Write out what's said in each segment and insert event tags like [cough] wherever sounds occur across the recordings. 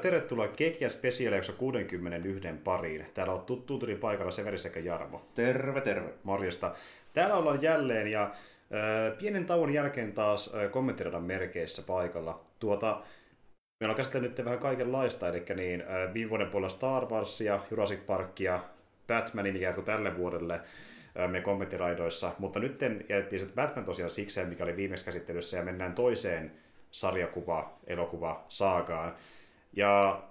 Tervetuloa Kekia Special jakso 61 pariin. Täällä on tuttuuturin paikalla Severi sekä Jarmo. Terve, terve. Morjesta. Täällä ollaan jälleen ja äh, pienen tauon jälkeen taas äh, kommenttiradan merkeissä paikalla. Tuota, meillä on käsitellyt nyt vähän kaikenlaista, eli niin, äh, viime vuoden puolella Star Warsia, Jurassic Parkia, Batmanin, mikä tälle vuodelle me kommenttiraidoissa, mutta nyt jätettiin se Batman tosiaan sikseen, mikä oli viimeksi käsittelyssä, ja mennään toiseen sarjakuva, elokuva, saagaan. Ja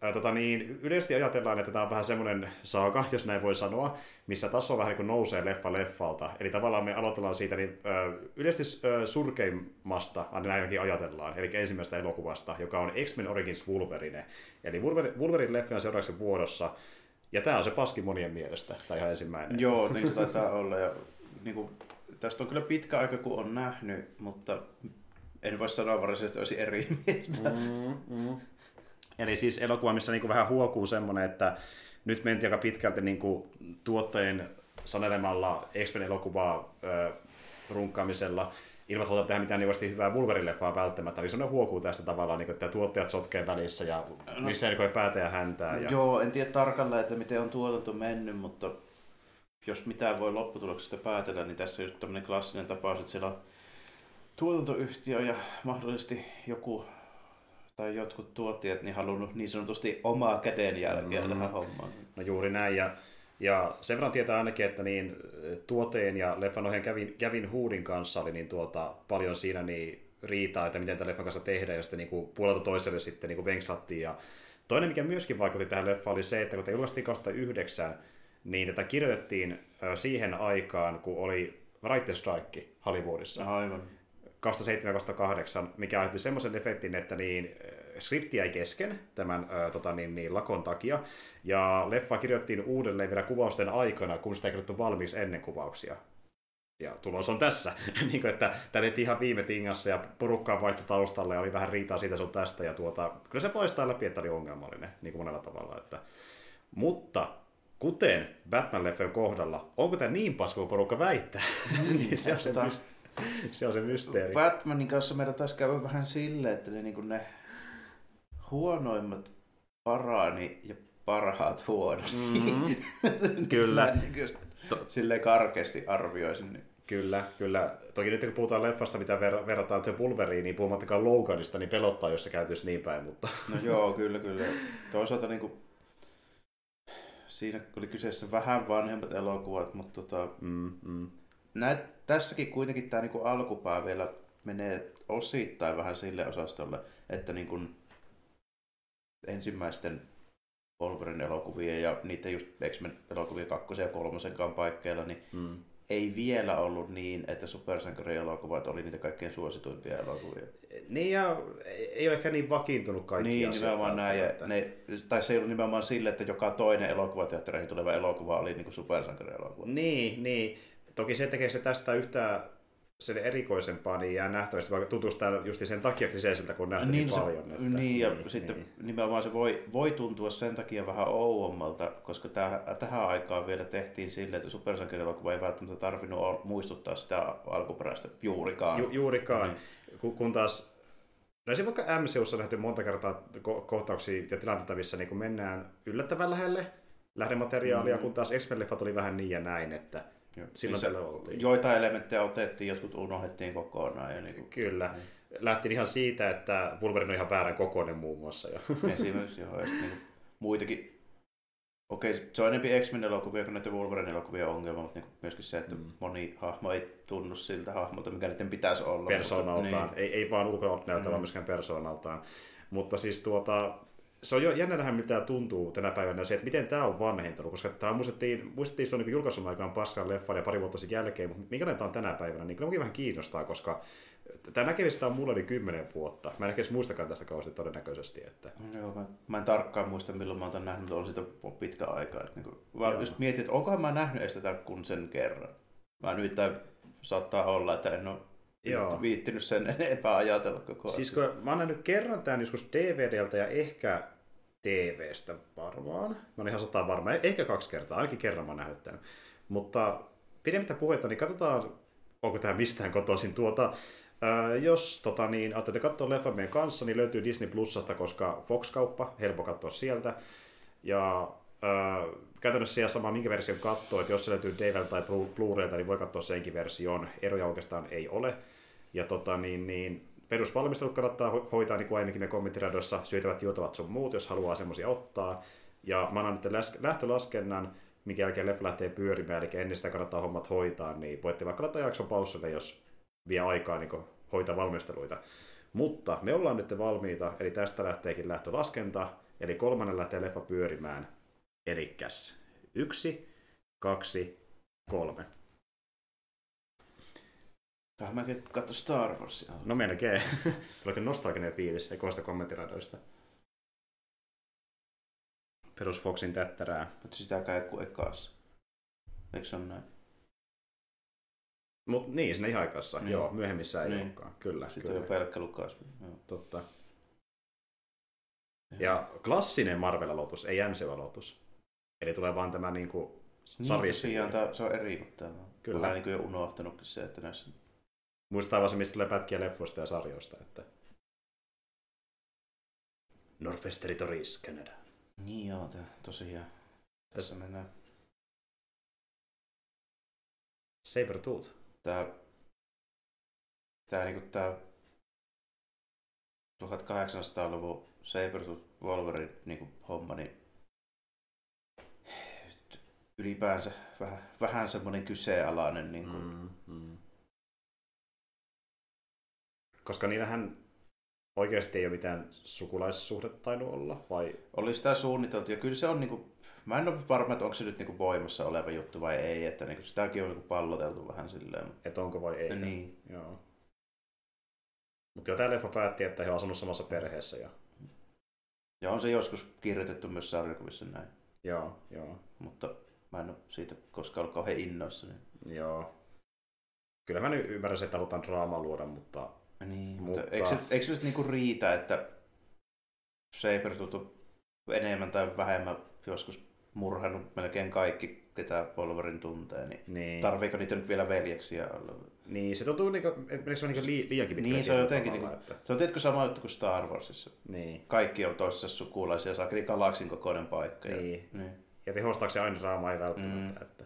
ää, tota niin, yleisesti ajatellaan, että tämä on vähän semmoinen saaga, jos näin voi sanoa, missä taso vähän niin kuin nousee leffa leffalta. Eli tavallaan me aloitellaan siitä niin, ää, yleisesti ää, surkeimmasta, aina ainakin ajatellaan, eli ensimmäisestä elokuvasta, joka on X-Men Origins Wolverine. Eli Wolverine, Wolverine leffa on seuraavaksi vuodossa, ja tämä on se paski monien mielestä, tai ihan ensimmäinen. Joo, niin taitaa [laughs] olla. Ja, niin kuin, tästä on kyllä pitkä aika, kun on nähnyt, mutta en voi sanoa varsinaisesti, että olisi eri mieltä. Mm, mm. Eli siis elokuva, missä niinku vähän huokuu semmoinen, että nyt mentiin aika pitkälti niinku tuottajien sanelemalla X-Men-elokuvaa ö, runkkaamisella, ilman että tehdä mitään niin hyvää Wolverine-leffaa välttämättä. Eli semmoinen huokuu tästä tavallaan, niin että tuottajat sotkee välissä ja no, missä ei päätä ja häntää. Ja... Joo, en tiedä tarkalleen, että miten on tuotanto mennyt, mutta jos mitään voi lopputuloksesta päätellä, niin tässä on just tämmöinen klassinen tapaus, että siellä on tuotantoyhtiö ja mahdollisesti joku tai jotkut tuottajat niin halunnut niin sanotusti omaa kädenjälkeä mm. tähän hommaan. No juuri näin, ja, ja sen verran tietää ainakin, että niin tuoteen ja leffan ohjaajan Gavin, Gavin Hoodin kanssa oli niin tuota, paljon siinä niin riitaa, että miten tämän leffan kanssa tehdään, ja sitten niin kuin puolelta toiselle sitten niin kuin venkslattiin. Ja toinen, mikä myöskin vaikutti tähän leffaan, oli se, että kun te julkaistiin 2009, niin tätä kirjoitettiin siihen aikaan, kun oli Writer Strike Hollywoodissa. Aivan. 2007-2008, mikä aiheutti semmoisen efektin, että niin, skripti jäi kesken tämän ää, tota, niin, niin, lakon takia, ja leffa kirjoittiin uudelleen vielä kuvausten aikana, kun sitä ei kirjoittu valmiiksi ennen kuvauksia. Ja tulos on tässä, [laughs] niin kuin, että tämä tehtiin ihan viime tingassa ja porukkaa vaihtui taustalle ja oli vähän riitaa siitä sun tästä. Ja tuota, kyllä se poistaa läpi, että oli ongelmallinen niin kuin monella tavalla. Että. Mutta kuten Batman-leffojen kohdalla, onko tämä niin paska kuin porukka väittää? [laughs] niin se on se, [laughs] se on se mysteeri. Batmanin kanssa meillä taisi käydä vähän silleen, että ne, niin ne huonoimmat parani ja parhaat huonot. Mm-hmm. [laughs] kyllä. niin silleen karkeasti arvioisin. Niin. Kyllä, kyllä. Toki nyt kun puhutaan leffasta, mitä ver- verrataan The Wolverine, puhumattakaan Loganista, niin pelottaa, jos se käytyisi niin päin. Mutta... No joo, kyllä, kyllä. Toisaalta niin kuin, siinä oli kyseessä vähän vanhemmat elokuvat, mutta tota, mm, mm. Näet, tässäkin kuitenkin tämä niin alkupää vielä menee osittain vähän sille osastolle, että niin kuin ensimmäisten Wolverine elokuvien ja niiden just X-Men elokuvien kakkosen ja kolmosenkaan paikkeilla, niin mm. ei vielä ollut niin, että supersankarielokuvat oli niitä kaikkein suosituimpia elokuvia. Niin ja ei ole ehkä niin vakiintunut kaikki Niin, nimenomaan näin. Ja ne, tai se ei ollut nimenomaan sille, että joka toinen elokuvateattereihin tuleva elokuva oli niin supersankarielokuva. Niin, niin. Toki se tekee se tästä yhtään sen erikoisempaa, niin jää nähtävästi, vaikka tutustaa just sen takia kyseiseltä, kun nähty niin, niin paljon. Että, niin, ja niin, sitten niin. nimenomaan se voi, voi tuntua sen takia vähän ouommalta, koska täh, tähän aikaan vielä tehtiin sille, että supersankarielokuva ei välttämättä tarvinnut muistuttaa sitä alkuperäistä juurikaan. Ju, juurikaan, niin. kun, kun taas No se vaikka MCUssa nähty monta kertaa ko- kohtauksia ja tilanteita, missä niin mennään yllättävän lähelle lähdemateriaalia, mm. kun taas X-Men-leffat oli vähän niin ja näin, että Silloin siis oltiin. Joita elementtejä otettiin, jotkut unohdettiin kokonaan. Ja niin kuin, Kyllä. Niin. Lähti ihan siitä, että Wolverine on ihan väärän kokoinen muun muassa. Jo. [laughs] Esimerkiksi joo. niin kuin, muitakin Okei, se on enemmän X-Men-elokuvia kuin näiden Wolverine-elokuvien ongelma, mutta niin myöskin se, että mm. moni hahmo ei tunnu siltä hahmolta, mikä niiden pitäisi olla. Persoonaltaan. Mutta, niin. ei, ei vaan ulkonäöltä mm. vaan myöskään persoonaltaan. Mutta siis tuota, se on jo jännä nähdä, tämä tuntuu tänä päivänä, se, että miten tämä on vanhentunut, koska tämä muistettiin, muistettiin se on niin julkaisun aikaan paskan leffan ja pari vuotta sen jälkeen, mutta minkälainen tämä on tänä päivänä, niin kyllä vähän kiinnostaa, koska Tämä näkemistä on mulla niin kymmenen vuotta. Mä en ehkä edes muistakaan tästä kauheasti todennäköisesti. Että... Joo, mä, mä, en tarkkaan muista milloin mä oon tämän nähnyt, mutta on siitä pitkä aika. Että niin kuin, vaan Joo. just mietin, että onkohan mä nähnyt edes tätä kun sen kerran. Mä nyt saattaa olla, että en ole Joo. viittinyt sen [laughs] enempää ajatella koko ajan. Siis kun mä oon nähnyt kerran tämän joskus DVDltä ja ehkä TVstä varmaan. Mä oon ihan sata varma. Ehkä kaksi kertaa, ainakin kerran mä oon nähnyt tämän. Mutta pidemmittä puhetta, niin katsotaan, onko tämä mistään kotoisin. Tuota, ää, jos tota, niin, ajattelette katsoa leffan meidän kanssa, niin löytyy Disney Plusasta, koska Fox-kauppa, helppo katsoa sieltä. Ja ää, käytännössä siellä sama, minkä version katsoo, että jos se löytyy DVD tai Blu- Blu-raylta, niin voi katsoa senkin version. Eroja oikeastaan ei ole. Ja tota, niin, niin, perusvalmistelut kannattaa ho- hoitaa, niin kuin aiemminkin me kommenttiradoissa, syötävät, juotavat sun muut, jos haluaa semmoisia ottaa. Ja mä annan nyt lähtölaskennan, minkä jälkeen leffa lähtee pyörimään, eli ennen sitä kannattaa hommat hoitaa, niin voitte vaikka laittaa jakson paussille, jos vie aikaa niin kuin hoitaa valmisteluita. Mutta me ollaan nyt valmiita, eli tästä lähteekin lähtölaskenta, eli kolmannen lähtee leffa pyörimään. Elikkäs yksi, kaksi, kolme. Tähän mäkin katso Star Warsia. No melkein. [laughs] Tuleeko nostalginen fiilis ekoista kommenttiradoista? Perus Foxin tättärää. Mutta sitäkään ei kuin ekas. Eikö se ole näin? Mut niin, sinne ihan aikassa. Niin. Joo, myöhemmissä ei Niin. olekaan. Kyllä, Sitten kyllä. on jo pelkkä Lukas. Totta. Ja klassinen Marvel-aloitus, ei MCU-aloitus. Eli tulee vaan tämä niinku Niin, sarjassa. tosiaan, tää, se on eri, mutta Kyllä. vähän niin kuin jo unohtanutkin se, että näissä... Muistaa vaan se, mistä tulee pätkiä leffoista ja sarjoista. Että... Northwest Territories, Canada. Niin joo, tää, tosiaan. Tässä mennään. Sabertooth. Tää, tää niinku tää 1800-luvun Sabertooth Wolverine niinku homma, niin ylipäänsä vähän, vähän semmoinen kyseenalainen. Niin kuin, Mm, mm. Koska niillähän oikeasti ei ole mitään sukulaissuhdetta tainnut olla, vai? Oli sitä suunniteltu ja kyllä se on niinku, mä en ole varma, että onko se nyt niinku voimassa oleva juttu vai ei, että niinku sitäkin on niinku palloteltu vähän silleen. Että onko vai ei? niin. Joo. Mutta jo tämä leffa päätti, että he on asunut samassa perheessä. Ja... Ja on se joskus kirjoitettu myös sarjakuvissa näin, Joo, joo, mutta mä en ole siitä koskaan ollut kauhean innoissa. Niin. joo. Kyllä mä nyt ymmärrän, että halutaan draamaa luoda, mutta Niin, Mutta- mutta, eikö, se, eikö se nyt niinku riitä, että Sabertooth on enemmän tai vähemmän joskus murhannut melkein kaikki, ketä Wolverine tuntee, niin niin, tarviiko niitä nyt vielä veljeksiä olla? niin se tuntuu niinku, että se niinku li, liiankin pitkälle Niin, se on jotenkin niinku- että... Se on tietysti sama juttu kuin Star Warsissa. Niin, Kaikki on toisessa sukulaisia, saakeli galaksin kokoinen paikka. Ja, niin. niin. Ja tehostaako se aina draamaa ei välttämättä. Mm. Että...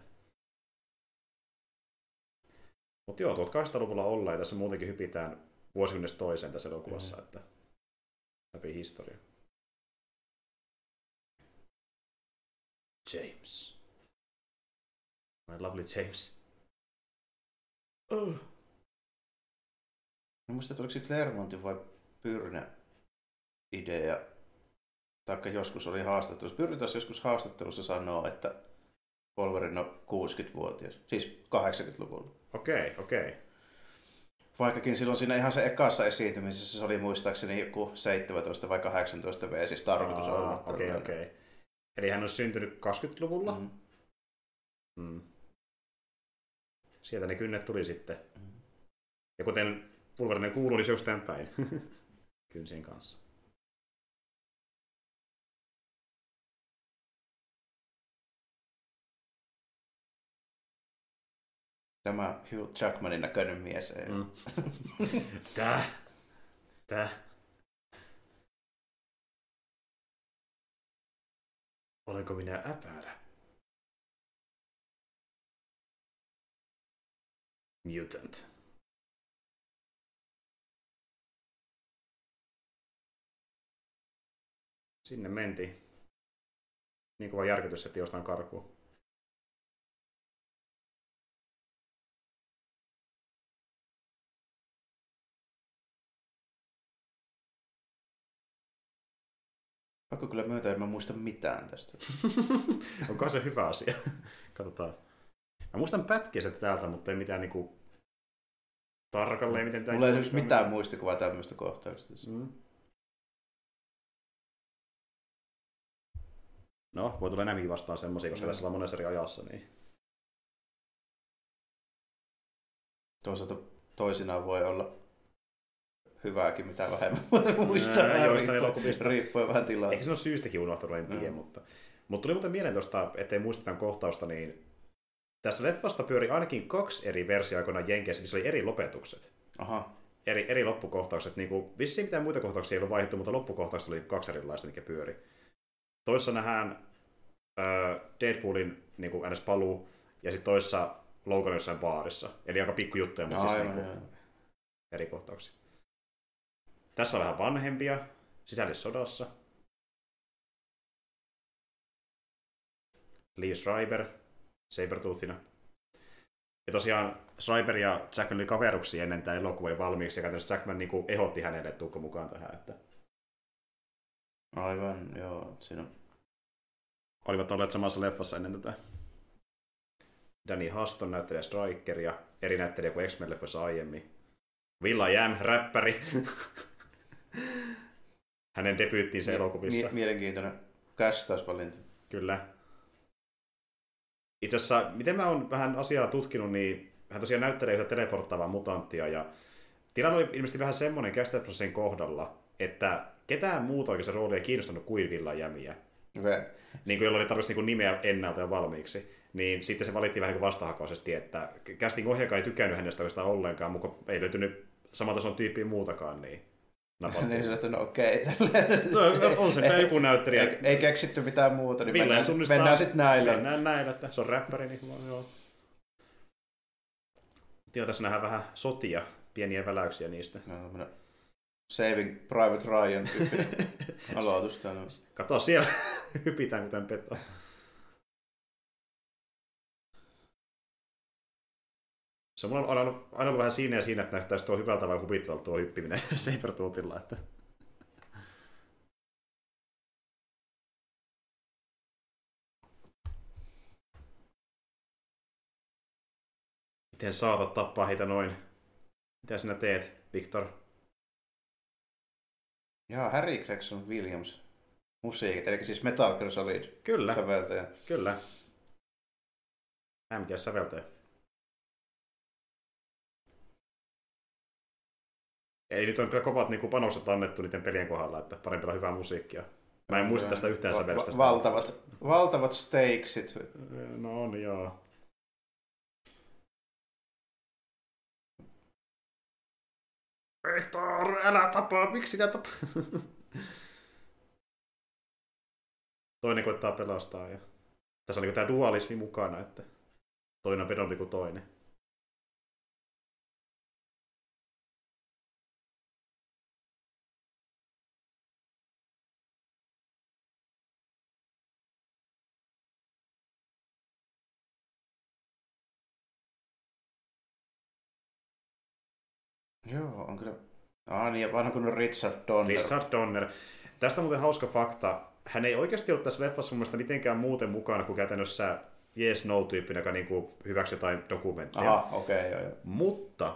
Mutta joo, 1800-luvulla ollaan ja tässä muutenkin hypitään vuosikymmenestä toiseen tässä elokuvassa, Mm. että läpi historia. James. My lovely James. Oh. Mä muistan, että oliko se Clermontin vai Pyrne idea, taikka joskus oli haastattelussa. Pyrne taas joskus haastattelussa sanoo, että Wolverine on 60-vuotias, siis 80-luvulla. Okei, okay, okei. Okay. Vaikkakin silloin siinä ihan se ekassa esiintymisessä se oli muistaakseni joku 17 vai 18 V, siis tarkoitus olla. Okei, okei. Okay. Eli hän on syntynyt 20-luvulla. Mm. Mm. Sieltä ne kynnet tuli sitten. Mm. Ja kuten Wolverine kuuluu, niin se jostain päin. [laughs] Kynsien kanssa. Tämä Hugh Jackmanin näköinen mies. Ei. Mm. Tää. Tää. Olenko minä äpärä? Mutant. Sinne mentiin. Niin kova järkytys, että jostain karkuun. Pakko kyllä myöntää, että mä en muista mitään tästä. [laughs] Onko se hyvä asia? Katsotaan. Mä muistan pätkiä täältä, mutta ei mitään niinku tarkalleen, miten tämä... Mulla ei esimerkiksi mitään muistikuvaa tämmöistä kohtauksesta. Mm. No, voi tulla enemmänkin vastaan semmoisia, koska Mm. tässä ollaan monessa eri ajassa, niin... Toisaalta toisinaan voi olla hyvääkin, mitä vähemmän [laughs] muistaa. Ää, vähän joistain riippuen- elokuvista. Riippuen vähän tilaa. Ehkä se on syystäkin unohtunut, en tiedä, mutta... Mutta tuli muuten mieleen tuosta, ettei muistetaan kohtausta, niin tässä leffasta pyöri ainakin kaksi eri versiota aikoinaan Jenkeissä, missä oli eri lopetukset. Aha. Eri, eri loppukohtaukset. Niin kuin, vissiin mitään muita kohtauksia ei ollut vaihdettu, mutta loppukohtaukset oli kaksi erilaista, mikä pyöri. Toissa nähdään äh, Deadpoolin niin kuin ns. paluu, ja sitten toissa Logan jossain baarissa. Eli aika pikkujuttuja, mutta siis Aivan, niin kuin, eri kohtauksia. Tässä on vähän vanhempia, sisällissodassa. Lee Schreiber, Sabertoothina. Ja tosiaan Schreiber ja Jackman oli kaveruksia ennen tämä elokuva jo valmiiksi, ja käytännössä Jackman niin kuin ehdotti hänelle, että tuukko mukaan tähän. Että Aivan, joo. Siinä on olivat olleet samassa leffassa ennen tätä. Danny Huston näyttelee Strikeria, eri näyttelijä kuin X-Men leffoissa aiemmin. Villa Jam, räppäri. [laughs] Hänen debyyttinsä elokuvissa. mie- mielenkiintoinen kästäysvalinta. Kyllä. Itse asiassa, miten mä oon vähän asiaa tutkinut, niin hän tosiaan näyttelee yhtä teleporttaavaa mutanttia, ja tilanne oli ilmeisesti vähän semmoinen käsittelyprosessin kohdalla, että ketään muuta oikein se rooli ei kiinnostanut kuin Villa Jämiä. Okei. Niin kuin jolla oli tarvitsisi niin nimeä ennalta ja valmiiksi. Niin sitten se valittiin vähän niin vastahakoisesti, että casting ohjaaja ei tykännyt hänestä oikeastaan ollenkaan, mutta ei löytynyt saman tason tyyppiä muutakaan, niin napattiin. niin sanotaan, no okei. tälleen. No, on se tämä joku näyttelijä. Ei, ei keksitty mitään muuta, niin Ville mennään, tunnistaa- mennään sitten näillä. Mennään näillä, että se on räppäri, niin joo. Joo, tässä nähdään vähän sotia, pieniä väläyksiä niistä. No, tämmönen Saving Private Ryan [laughs] aloitus. Kato siellä, [laughs] hypitään kuten peto. Se on mulla aina ollut, aina ollut vähän siinä ja siinä, että näyttäisi tuo hyvältä vai huvittavalta tuo hyppiminen [laughs] Sabertootilla. Että... Miten saatat tappaa heitä noin? Mitä sinä teet, Victor? Joo, Harry Gregson Williams musiikit, eli siis Metal Gear Solid Kyllä, säveltäjä. kyllä. MGS Ei nyt on kyllä kovat niin panokset annettu niiden pelien kohdalla, että parempi olla hyvää musiikkia. Mä en muista tästä yhtään Va- sävellystä. va- valtavat, valtavat stakesit. No on, joo. Victor, älä tapaa, miksi sinä tapaa? [laughs] Toinen koittaa pelastaa. Ja... Tässä on niin tämä dualismi mukana, että toinen on vedonti kuin toinen. Joo, on kyllä... Ah niin, vanha kuin Richard Donner. Richard Donner. Tästä on muuten hauska fakta. Hän ei oikeasti ollut tässä leffassa mun mielestä mitenkään muuten mukana kuin käytännössä yes no-tyyppinen, joka niinku hyväksyi jotain dokumentteja. Aha, okei, okay, joo, joo. Mutta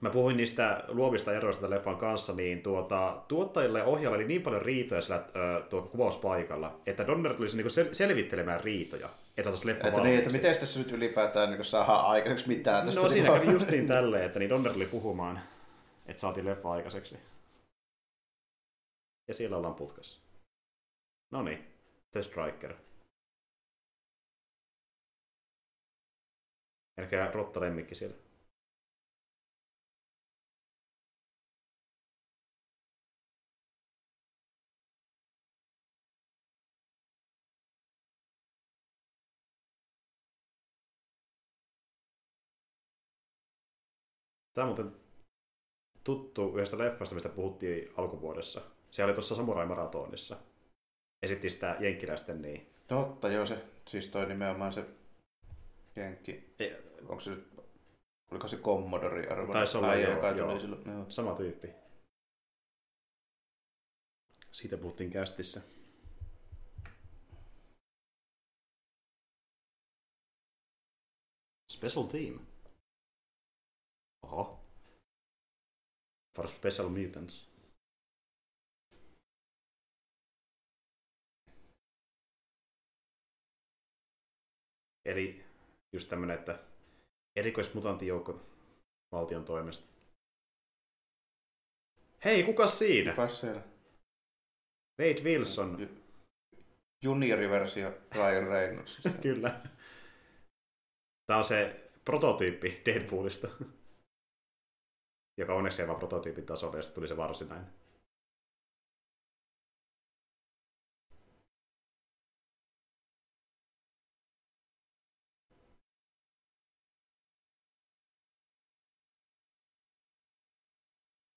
mä puhuin niistä luovista eroista tämän leffan kanssa, niin tuota, tuottajille ja ohjaajille oli niin paljon riitoja sillä ö, tuo kuvauspaikalla, että Donner tulisi niinku sel- selvittelemään riitoja, että saataisiin leffa Että niin, että miten tässä nyt ylipäätään niin saadaan aikaiseksi mitään tästä. No siinä niin- kävi justiin [laughs] tälleen, että niin Donner tuli puhumaan, että saatiin leffa aikaiseksi. Ja siellä ollaan putkassa. No niin, The Striker. Elkää rotta lemmikki siellä. Tämä on muuten tuttu yhdestä leffasta, mistä puhuttiin alkuvuodessa. Se oli tuossa Samurai Marathonissa. Esitti sitä jenkkiläisten niin. Totta, joo, se, siis toi nimenomaan se Jenkki, Ei, onko se nyt, oliko se Commodore arvo? Taisi olla, joo, joka joo. silloin, joo. sama tyyppi. Siitä puhuttiin kästissä. Special Team. Oho. For Special Mutants. Eli just tämmönen, että erikoismutanttijoukko valtion toimesta. Hei, kuka siinä? Kukas siellä? Wade Wilson. Junioriversio Ryan Reynolds. [laughs] Kyllä. Tämä on se prototyyppi Deadpoolista. Joka onneksi ei vaan prototyypin tasolla ja sitten tuli se varsinainen.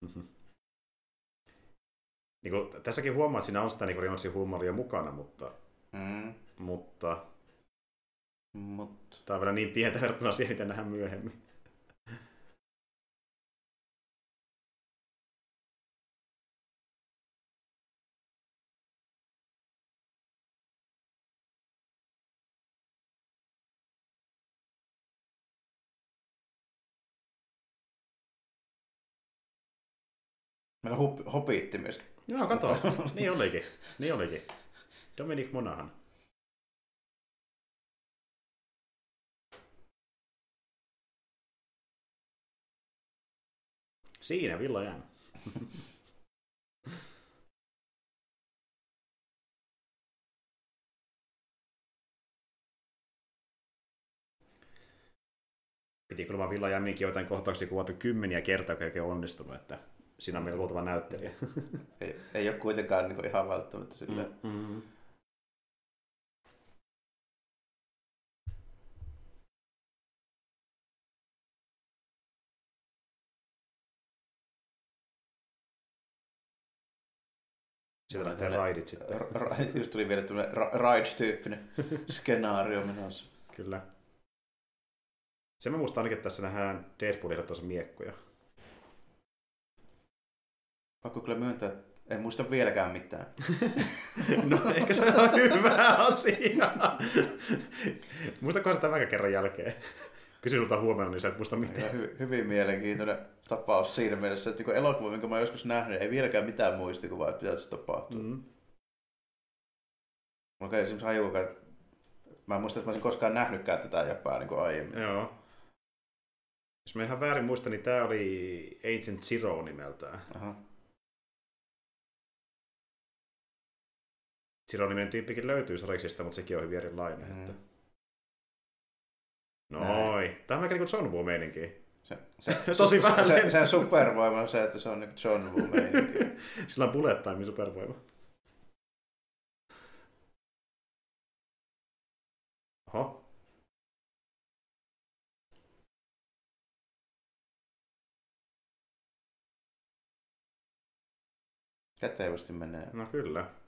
Mhm. Niin kuin, tässäkin huomaa, että siinä on sitä niin Reynoldsin huumoria mukana, mutta, Mm. mutta Mut. tämä on vielä niin pientä verrattuna siihen, mitä nähdään myöhemmin. Meillä on hop- hopiitti myös. Joo, kato. [laughs] niin olikin. Niin olikin. Dominic Monahan. Siinä Villa jää. Piti vaan Villa Jämminkin joitain kohtauksia kuvattu kymmeniä kertaa, kun ei oikein onnistunut, että siinä on meillä luultava näyttelijä. [laughs] Ei, ei ole kuitenkaan niin ihan välttämättä sille. Mm-hmm. Sieltä lähtee raidit sitten. Ra- ra- [laughs] just tuli vielä tämmöinen ra- ride-tyyppinen [laughs] skenaario menossa. Kyllä. Se mä muistan ainakin, että tässä nähdään Deadpoolilla tuossa miekkoja. Pakko kyllä myöntää, että en muista vieläkään mitään. [laughs] no ehkä se on hyvä asia. Muistatko se tämän kerran jälkeen? Kysy sulta huomenna, niin sä et muista mitään. hy- hyvin mielenkiintoinen tapaus siinä mielessä, että niin elokuva, minkä mä joskus nähnyt, ei vieläkään mitään muistikuvaa, että mitä tässä tapahtuu. Mm. Mm. Mulla ei esimerkiksi hajuakaan, että mä en muista, että mä olisin koskaan nähnytkään tätä jäppää niin kuin aiemmin. Joo. Jos mä ihan väärin muistan, niin tää oli Agent Zero nimeltään. Aha. Zero-niminen tyyppikin löytyy Sariksista, mutta sekin on hyvin erilainen. Mm. Että... Noi. Tää on aika niinku John Woo meininki. Se, se, [laughs] Tosi se, vähän se, sen supervoima on se, että se on niin John Woo meininki. [laughs] Sillä on bullet time supervoima. Oho. Kätevästi menee. No kyllä.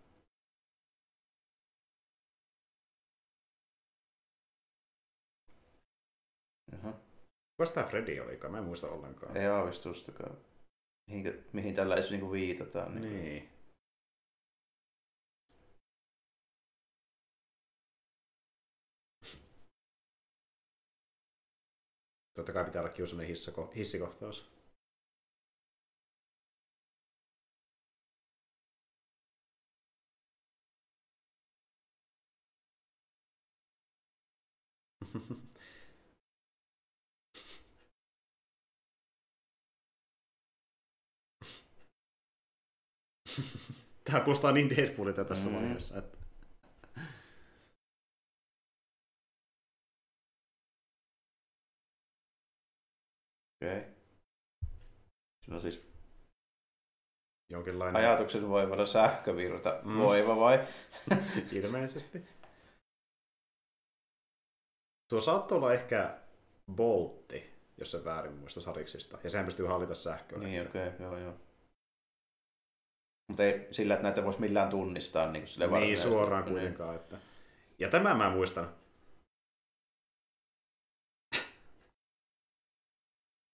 Aha. Kukas tää Freddy olikaan? Mä en muista ollenkaan. Ei aavistustakaan. Mihin, mihin tällä edes niinku viitataan. Niin. Niin. Totta kai pitää olla kiusallinen hissako, hissikohtaus. [laughs] Tämä kuulostaa niin Deadpoolilta tässä Mm. vaiheessa. Että... Okei. Okay. Siinä on siis Jonkinlainen ajatuksen voimalla sähkövirta mm. voima vai? [laughs] ilmeisesti. Tuo saattoi olla ehkä boltti, jos se väärin muista sariksista. Ja sehän pystyy hallita sähköä. Niin, okei, okay, joo, joo. Mutta ei sillä, että näitä voisi millään tunnistaa niin, sille niin suoraan Niin. kuitenkaan. Että... Ja tämä mä muistan.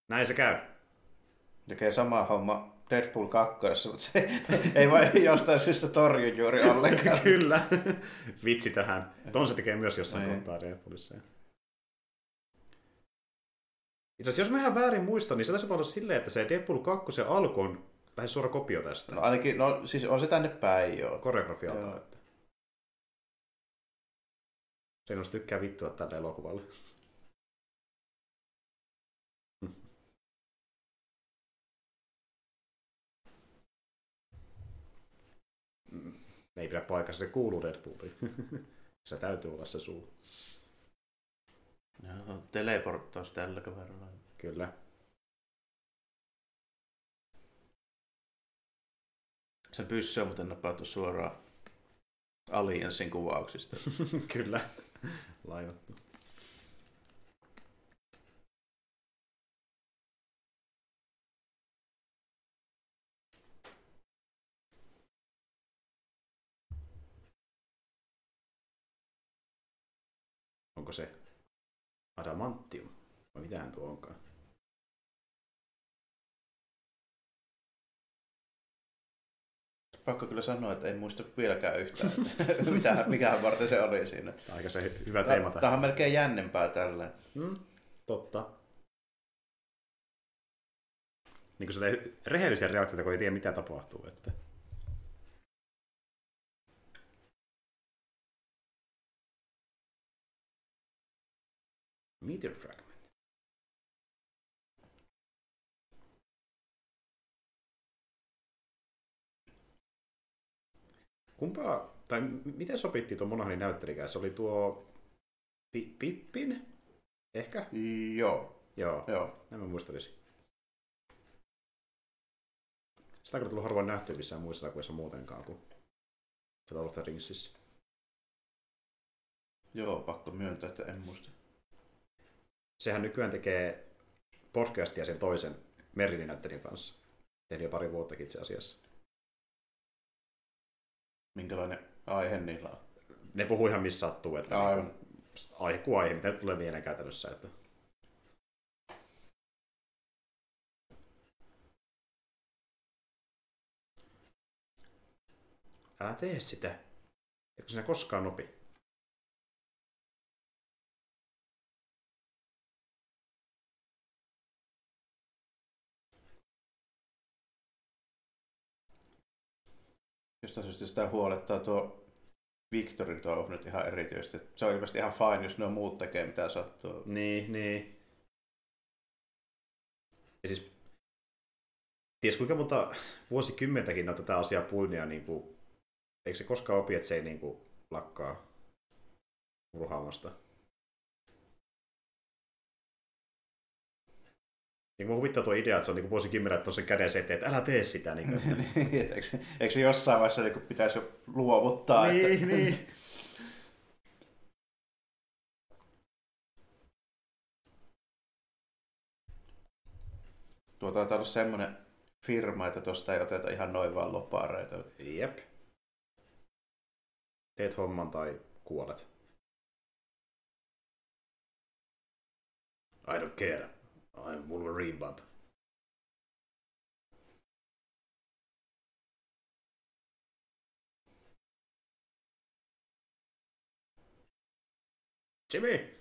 Näin se käy. Tekee sama homma Deadpool 2, mutta se ei vain jostain syystä torju juuri ollenkaan. [laughs] Kyllä. Vitsi tähän. Ton se tekee myös jossain Niin. kohtaa Deadpoolissa. Itse asiassa, jos mä ihan väärin muistan, niin se taisi olla silleen, että se Deadpool 2 alku on lähes suora kopio tästä. No ainakin, no siis on se tänne päin joo. Koreografialta. Joo. Että. Reynolds tykkää vittua tälle elokuvalle. Mm. Ei pidä paikassa, se kuuluu Deadpooliin. [laughs] se täytyy olla se suu. Joo, teleporttaus tällä kaveralla. Kyllä. Se pyssy on muuten napattu suoraan Allianssin kuvauksista. [laughs] Kyllä. Lainattu. Onko se adamantium? Vai mitähän tuo onkaan? Pakko kyllä sanoa, että en muista vieläkään yhtään, että [laughs] mitä, mikähän varten se oli siinä. Aika se hyvä teema Tämä tähän. on melkein jännempää tällä. Mm, totta. Niin kuin se rehellisiä reaktioita, kun ei tiedä mitä tapahtuu. Että... Meteor fragment. Kumpaa, tai miten sopittiin tuon Monahanin näyttelikään? Se oli tuo Pi- Pippin? Ehkä? Joo, Joo, joo. näin mä muistelisin. Sitä on tullut harvoin nähtyä missään muissa elokuvissa muutenkaan kuin The Lord of the Ringsissa. Joo, pakko myöntää, että en muista. Sehän nykyään tekee podcastia sen toisen Merlinin näyttelijän kanssa. Tehnyt jo pari vuottakin itse asiassa. Minkälainen aihe niillä on? Ne puhuu ihan missä sattuu, että Aivan. niinku, aihe kuin aihe, mitä nyt tulee mieleen käytännössä. Että... Älä tee sitä. Etkö sinä koskaan opi? Jostain syystä sitä huolettaa tuo Victorin touhu nyt ihan erityisesti. Se on ilmeisesti ihan fine, jos ne muut tekee mitä sattuu. Niin, niin. Ja siis, ties kuinka monta vuosikymmentäkin on tätä asiaa puinia, niin kuin, eikö se koskaan opi, että se ei niin kuin, lakkaa murhaamasta? Niin kuin huvittaa tuo idea, että se on niin on sen käden eteen, että älä tee sitä. [laughs] Niin kuin, että... Niin, et eikö, eikö se jossain vaiheessa niin pitäisi jo luovuttaa? niin, että... niin. [laughs] Tuo taitaa olla semmoinen firma, että tuosta ei oteta ihan noin vaan lopareita. Jep. Teet homman tai kuolet. I don't care. I'm Wolverine Bob. Jimmy!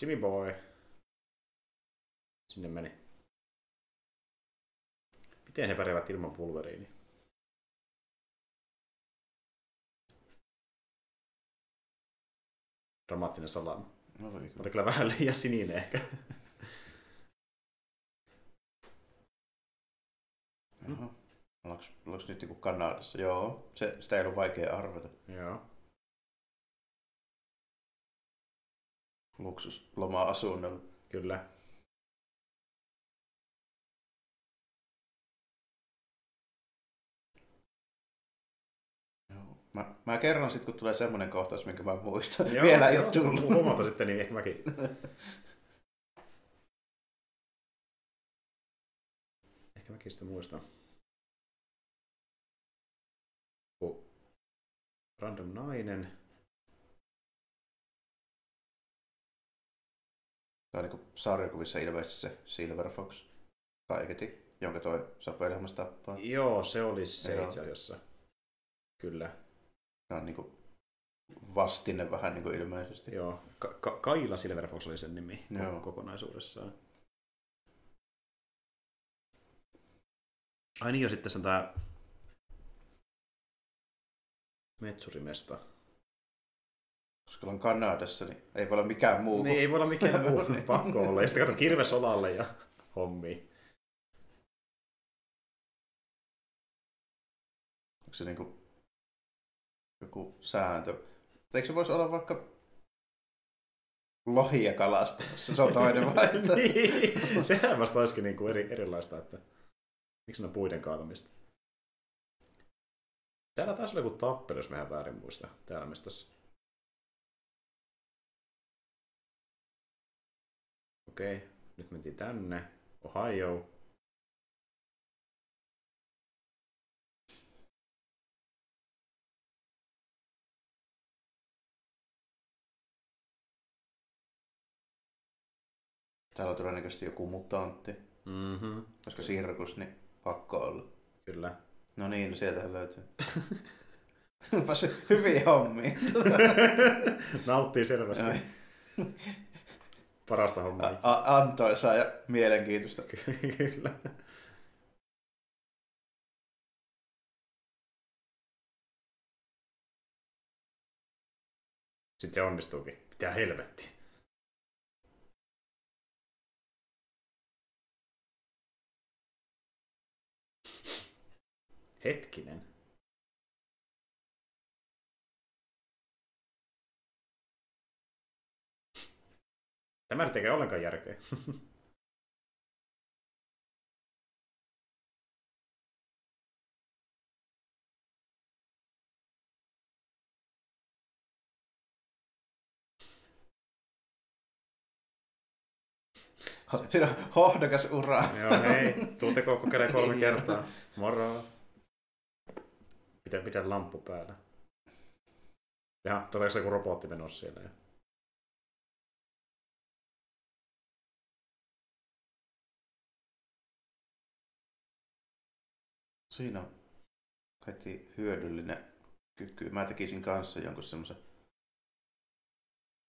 Jimmy boy. Sinne meni. Miten he pärjäävät ilman pulveriini? Dramaattinen salama. No, voi kyllä. Oli kyllä vähän liian sininen ehkä. Jaha. Ollaanko, ollaanko nyt joku Kanadassa? Joo, se, sitä ei ollut vaikea arvata. Joo. Luksus loma-asunnolla. Kyllä. Joo. Mä, mä kerron sitten, kun tulee semmoinen kohtaus, minkä mä muistan. Joo, Vielä ei joo, ole tullut. Huomata sitten, niin ehkä mäkin. [laughs] ehkä mäkin sitten muistan. Kun random nainen. Tämä on niin sarjakuvissa ilmeisesti se Silver Fox kaiketi, jonka toi Sapoilhammas tappaa. Joo, se oli se itse asiassa. Kyllä. Se on niin kuin vastine vähän niin kuin ilmeisesti. Joo, Ka- Ka- Kaila Silverfox oli sen nimi Joo. Kokonaisuudessaan. Ai niin, ja sitten se on tää Metsurimesta. Koska on Kanadassa, niin ei voi olla mikään muu. Niin, ei voi olla mikään muu Niin. pakko olla. Ja sitten kato kirves olalle ja hommi. Onko se niinku joku sääntö? Eikö se voisi olla vaikka lohia kalastamassa? Se on toinen [laughs] vaihtoehto. niin, sehän vasta olisikin niinku eri, erilaista, että miksi ne on puiden kaatamista. Täällä taas oli joku tappelu, jos mehän väärin muista. Täällä mestassa. Okei, nyt mentiin tänne. Ohio. Täällä on todennäköisesti joku mutantti. Mhm, Koska sirkus, niin pakko olla. kyllä. No niin, no sieltähän löytyy. Onpas hyviä hommia. [laughs] Nauttii selvästi. Parasta hommaa. A- a- antoisaa ja mielenkiintoista. [laughs] Kyllä. Sitten se onnistuukin. Mitä helvettiä. Hetkinen. Tämä ei ollenkaan järkeä. Siinä on hohdokas ura. Joo, hei. Tuutteko kokeilemaan kolme kertaa? Moro. Pitää pitää lamppu päällä. Ja tota se joku robotti menossa siellä. jo? Siinä on heti hyödyllinen kyky. Mä tekisin kanssa jonkun semmoisen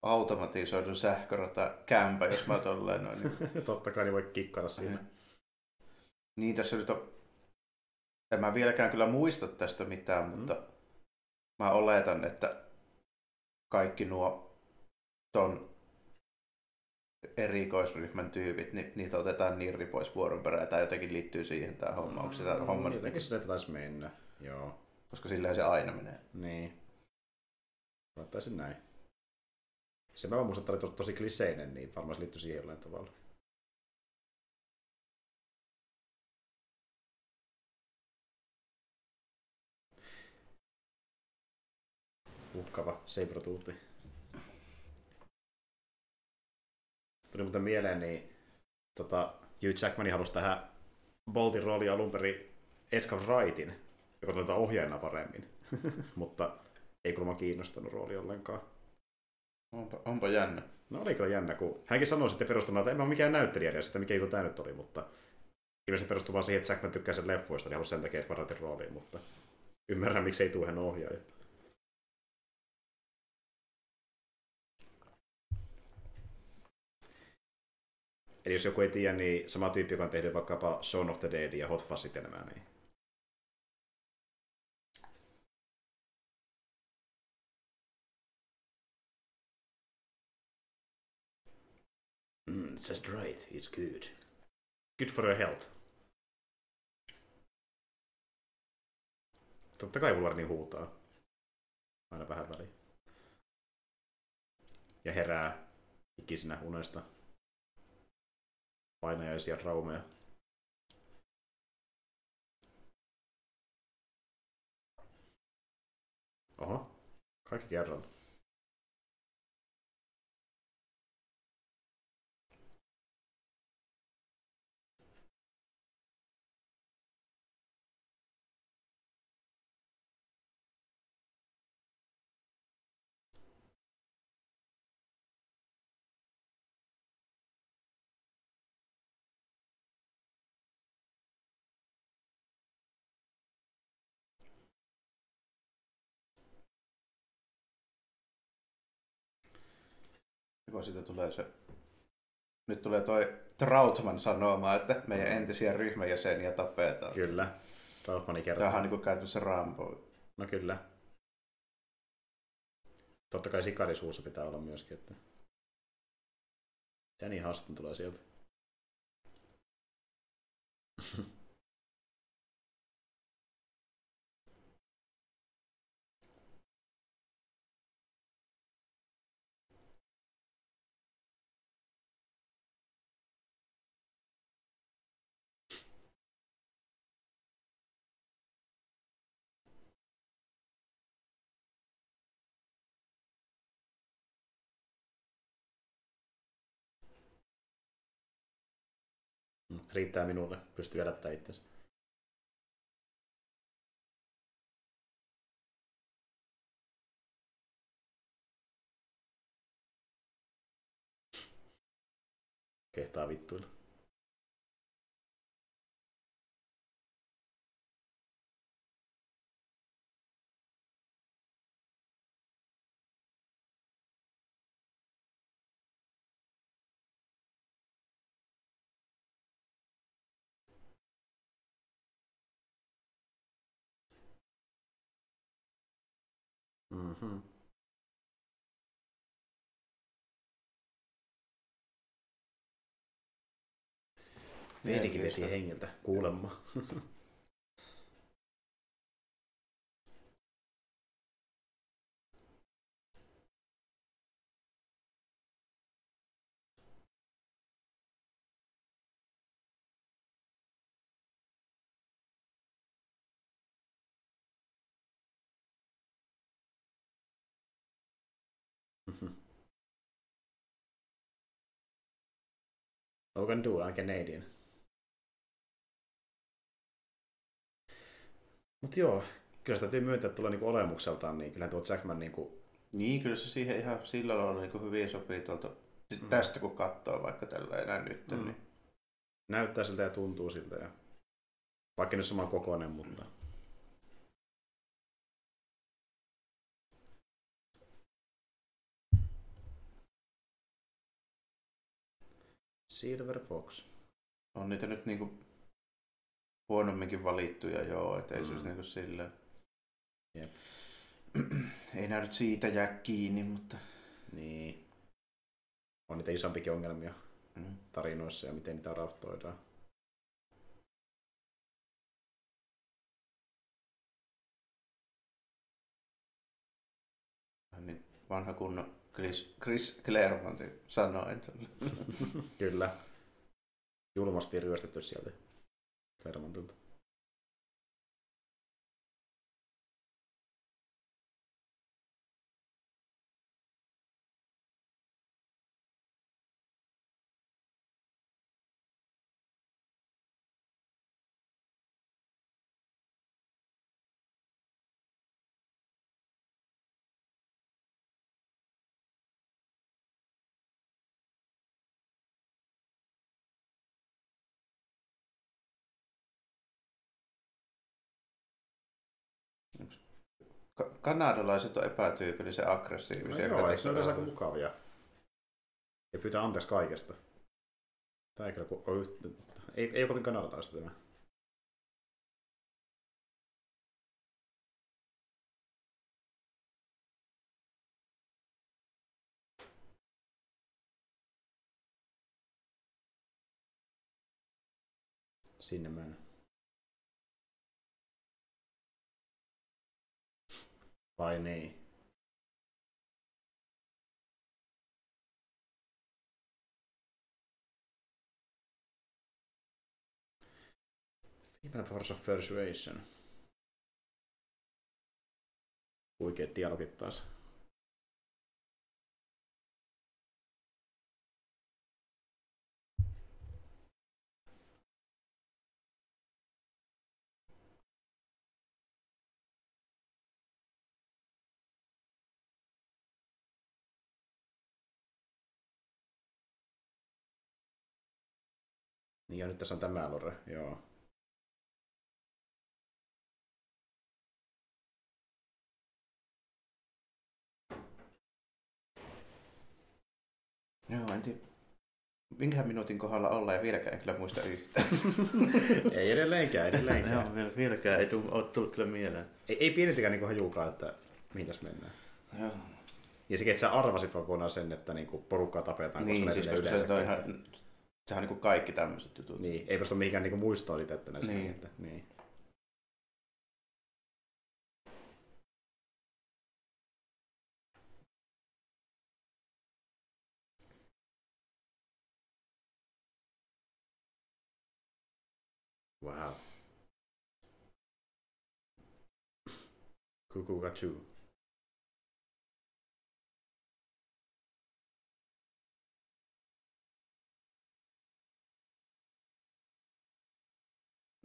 automatisoidun sähkörata kämpä, jos mä tolleen noin. Niin, [laughs] Totta kai niin voi kikkailla siinä. niin tässä nyt on... En mä vieläkään kyllä muista tästä mitään, mutta mä oletan, että kaikki nuo ton erikoisryhmän tyypit, niin niitä otetaan nirri pois vuoron perään. Tai jotenkin liittyy siihen tämä homma. Onko sitä homma, Mm, Jotenkin sitä taisi mennä. Joo. koska sillä se aina menee. Niin. Laittaisin näin. Se mä muistan, että oli tosi, tosi kliseinen, niin varmaan se liittyy siihen jollain tavalla. Uhkava Sabertoothi. Tuli muuten mieleen, niin tota, Hugh Jackman halusi tähän Boltin rooliin alun perin Edgar Wrightin, joka tunnetaan ohjaajana paremmin. [laughs] Mutta ei kuulemma kiinnostanut rooli ollenkaan. Onpa, onpa jännä. No oli kyllä jännä, kun hänkin sanoi sitten perustuna, että en mä ole mikään näyttelijä edes, että mikä juttu tämä nyt oli, mutta ilmeisesti perustuu vaan siihen, että Jackman tykkää sen leffoista, niin halusi sen takia Edgar Wrightin rooliin, mutta ymmärrän, miksi ei tule hän ohjaaja. Eli jos joku ei tiedä, niin sama tyyppi, joka on tehnyt vaikkapa Shaun of the Dead ja Hot Fuzz enemmän, niin Mm, just right, it's good. Good for your health. Totta kai Vulvar niin huutaa. Aina vähän väliin. Ja herää ikisinä unesta. Painajaisia traumeja. Oho, kaikki kerralla. Joko siitä tulee se... Nyt tulee toi Trautman sanomaan, että meidän entisiä ryhmäjäseniä tapetaan. Kyllä. Trautmani kertoo. Tämähän on niin käytännössä Rambo. No kyllä. Totta kai sikarisuussa pitää olla myöskin, että Danny Huston tulee sieltä. [laughs] Riittää minulle, pystyy elättää itsensä. Kehtaa vittuilla. Mm-hmm. Veidikin veti hengeltä, kuulemma. [laughs] Logan Doo on Canadian. Mut joo, kyllä sitä täytyy myöntää, että tulee niinku olemukseltaan, niin kyllä tuo Jackman niinku... Niin, kyllä se siihen ihan sillä lailla niin hyvin sopii tuolta mm. tästä kun katsoo vaikka tällä enää nyt. Mm. Niin... Näyttää siltä ja tuntuu siltä. Ja... Vaikka nyt sama kokoinen, mutta... Silver Fox. On niitä nyt niinku huonomminkin valittuja, joo, että ei mm. se olisi sillä. Jep. [clears throat] ei nää nyt siitä jää kiinni, mutta... Niin. On niitä isompikin ongelmia mm. tarinoissa ja miten niitä rauhoittoidaan. Niin vanha kunnon Chris, Chris Claremont sanoi. [laughs] Kyllä. Julmasti ryöstetty sieltä Claramente kanadalaiset on epätyypillisen aggressiivisia. No joo, eikö ne ole aika mukavia? Ja pyytää anteeksi kaikesta. Tämä ei kyllä ole, ei, ei ole kovin kanadalaista tämä. Sinne mennä. Vai niin? Viimeinen Force of Persuasion. Huikeet dialogit taas. Ja nyt tässä on tämä lore, joo. Joo, en tiedä. Minkähän minuutin kohdalla ollaan ja vieläkään en kyllä muista yhtään. [laughs] ei edelleenkään, edelleenkään. Joo, vielä, vieläkään ei tule, ole tullut kyllä mieleen. ei, ei pienintäkään niin hajuukaan, että mihin tässä mennään. Joo. Ja sekin, että sä arvasit kokonaan sen, että niinku porukkaa tapetaan, Niin, koska ne siis sinne koska yleensä se on ihan, sehän on niin kaikki tämmöiset jutut. Niin, ei ole mihinkään niinku muistoa siitä, että ne Niin. niin. Että, niin. Wow. Kukukachu.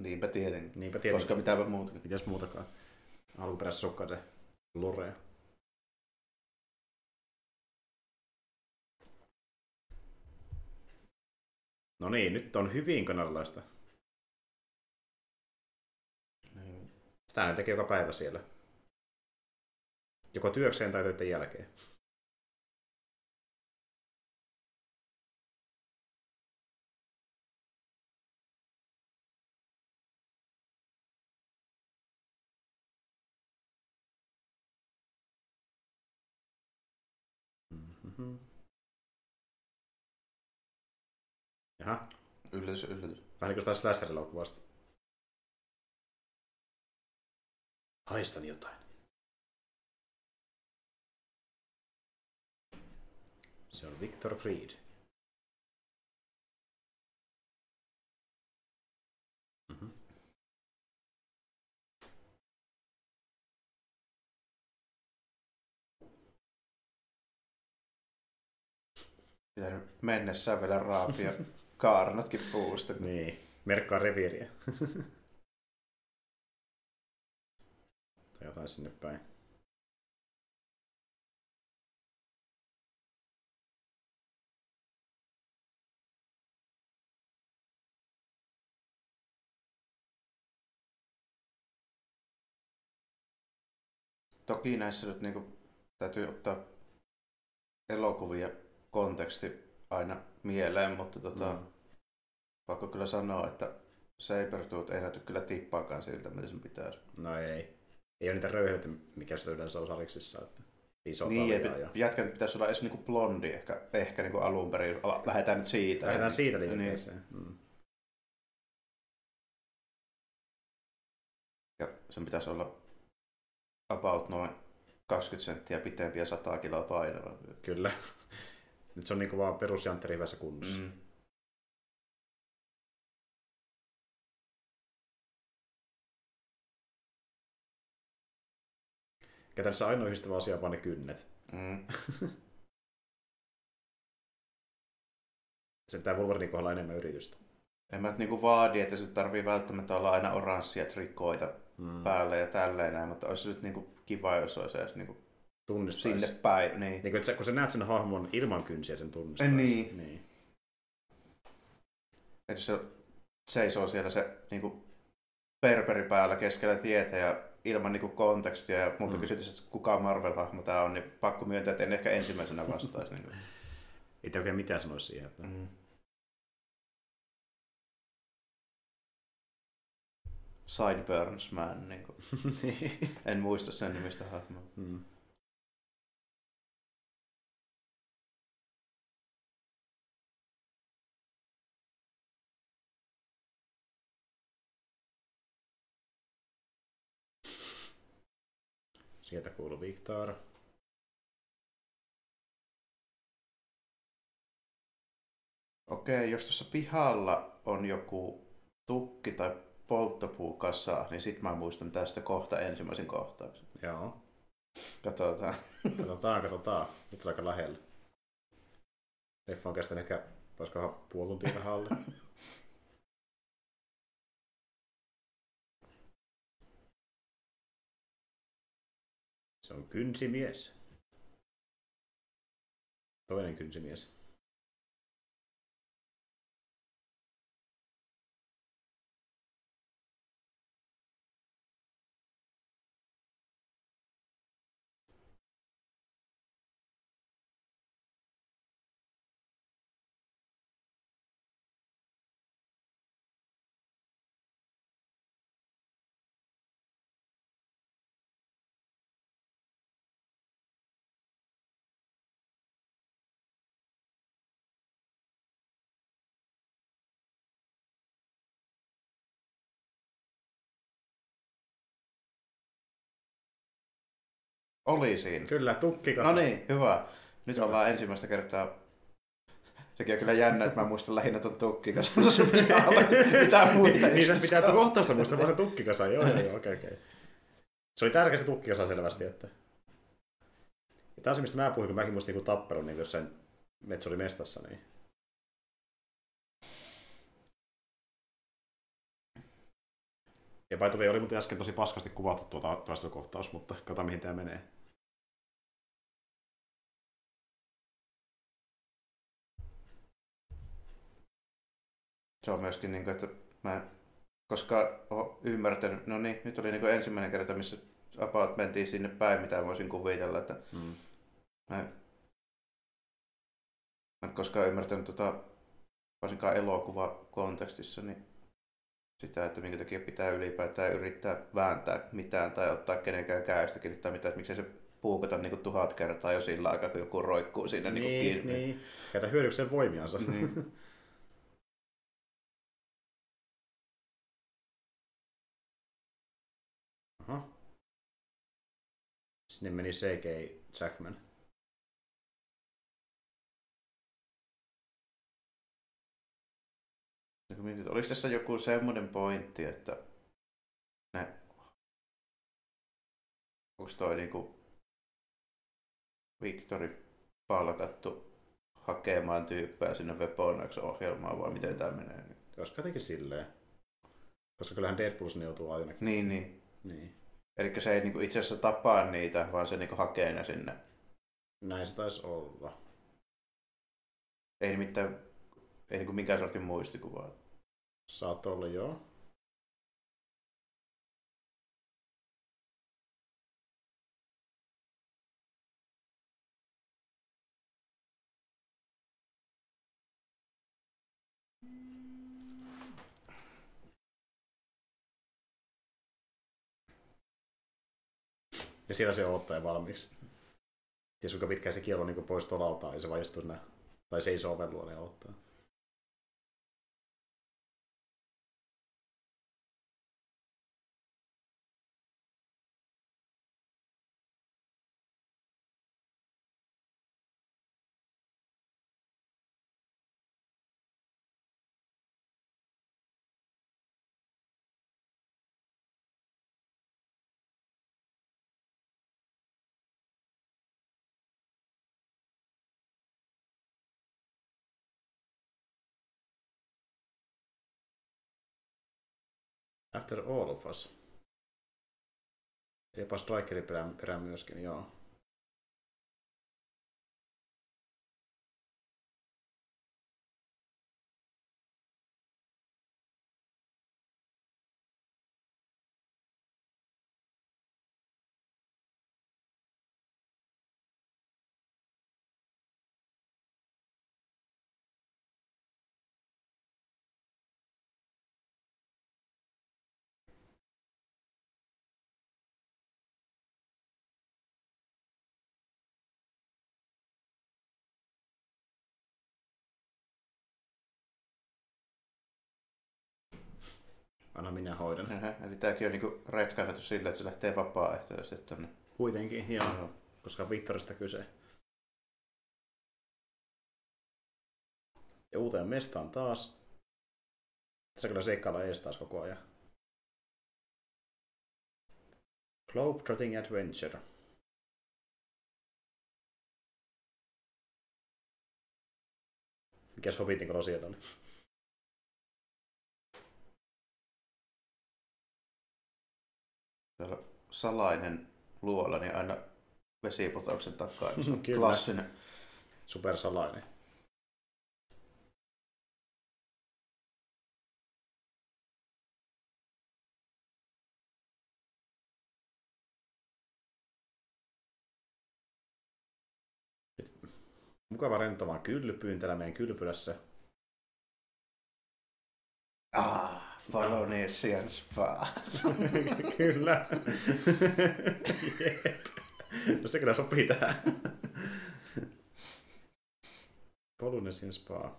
Niinpä tietenkin. Niinpä tietenkin. Koska mitäpä muuta. Mitäs muutakaan? Alkuperäisessä sukkaiden lurea. No niin, nyt on hyvin kanadalaista. Niin. Sitä ne tekee joka päivä siellä. Joko työkseen tai töiden jälkeen. Mhm. Jaha, Yllätys, yllätys. vähän niin kuin sitä slasher-elokuvasta. Haistan jotain. Se on Victor Fried. Pitänyt mennessään vielä raapia [laughs] kaarnatkin puusta. Niin, merkkaa reviiriä. tai jotain sinne päin. Toki näissä nyt niinku täytyy ottaa elokuvia konteksti aina mieleen, mutta tota, Mm. pakko kyllä sanoa, että Sabertooth ei näytä kyllä tippaakaan siltä, mitä sen pitäisi. No ei. Ei ole niitä röyhelyitä, mikä se yleensä on sariksissa. Että iso niin, ei, ja... jätkän pitäisi olla edes niinku blondi ehkä, ehkä niinku alun perin. Lähdetään nyt siitä. Lähdetään siitä Niin. liikenteeseen. Mm. Ja sen pitäisi olla about noin 20 senttiä pitempi ja 100 kiloa painava. Kyllä. Nyt se on niinku vaan perusjantteri hyvässä kunnossa. Mm. Mm. Käytännössä ainoa yhdistävä asia on vaan ne kynnet. Mm. [laughs] Sen tää Wolverine kohdalla enemmän yritystä. En mä niinku vaadi, että se tarvii välttämättä olla aina oranssia trikoita Mm. päällä ja tälleen näin, mutta olisi nyt niinku kiva, jos olisi edes niinku Tunnistaisi. sinne päin. Niin. Niin kun, sä, kun sä näet sen hahmon ilman kynsiä, sen tunnistaisi. Niin. niin. Että jos se seisoo siellä se niinku perperi päällä keskellä tietä ja ilman niinku kontekstia ja multa Mm. kysytään, että kuka Marvel-hahmo tämä on, niin pakko myöntää, että en ehkä ensimmäisenä vastaisi. niin [laughs] Ei oikein mitään sanoisi siihen. Että... mm. Sideburns Man, niin kuin. Niin. [laughs] en muista sen nimistä hahmoa. mm. Sieltä kuuluu Victor. Okei, jos tuossa pihalla on joku tukki tai polttopuukassa, niin sit mä muistan tästä kohta ensimmäisen kohtauksen. Joo. Katsotaan. Katsotaan, katsotaan. Nyt on aika lähellä. Leffa on kestänyt ehkä, olisiko puoli tuntia alle. [laughs] Se on kynsimies. Toinen kynsimies. Oli siinä. Kyllä, tukkikasa. No niin, hyvä. Nyt ollaan ensimmäistä kertaa. Sekin on kyllä jännä, että mä muistan lähinnä tuon tukkikasan tuossa alla, [laughs] mitä muita niin se pitää yksityiskohtia. kohtausta muistaa, vaan se tukkikasa. Joo, joo, joo, okei, okei. Se oli tärkeä se tukkikasa selvästi, että... Ja tämä on se, mistä mä puhuin, kun mäkin muistin niin tappelun niin jossain Metsuri mestassa, niin... Ja by the way, oli muuten äsken tosi paskasti kuvattu tuota taistelukohtaus, mutta katsotaan mihin tämä menee. Se on myöskin, niin kuin, että mä en koska oon ymmärtänyt, no niin, nyt oli niin kuin ensimmäinen kerta, missä about mentiin sinne päin, mitä voisin kuvitella, että Mm. mä en, mä en koskaan ymmärtänyt tota, varsinkaan elokuvakontekstissa, niin sitä, että minkä takia pitää ylipäätään yrittää vääntää mitään tai ottaa kenenkään käestä kiinni tai mitään, että miksei se puukata niin kuin tuhat kertaa jo sillä aikaa, kun joku roikkuu siinä niin, niin Niin, kiinni. niin. Käytä hyödykseen voimiansa. Niin. [laughs] Sinne meni CK Jackman. Mietit, oliko tässä joku semmoinen pointti, että ne, onko toi niinku Victori palkattu hakemaan tyyppejä sinne Weponax-ohjelmaan vai miten tämä menee? Jos jotenkin silleen. Koska kyllähän Deadpool sinne joutuu ainakin. Niin, niin. Niin. Eli se ei niinku itse asiassa tapaa niitä, vaan se niinku hakee ne sinne. Näin se taisi olla. Ei nimittäin, ei niinku minkään sortin muistikuvaa. Saattoi olla joo. Ja siellä se odottaa valmiiksi. Ties kuinka pitkään se kielo niin pois tolaltaan ja se vaan istuu sinne, tai seisoo oven luona ja odottaa. After all of us. Jopa Strikerin perään, perään myöskin, joo. Anna minä hoidan. Ähä, Eli tämäkin on niinku retkailtu sillä, että se lähtee vapaaehtoisesti tonne. Kuitenkin, joo. Koska on Victorista kyse. Ja uuteen mestaan taas. Tässä kyllä seikkaillaan ees taas koko ajan. Globetrotting Adventure. Mikäs Hobbitin kolo siellä oli? Täällä salainen luola, niin aina vesipotauksen takaa. niin Se on [laughs] klassinen. Supersalainen. Mukava rento vaan kylpyyn täällä meidän kylpylässä. Ah, Polynesian Spa. [laughs] kyllä. Jep. No se kyllä sopii tähän. Polynesian Spa.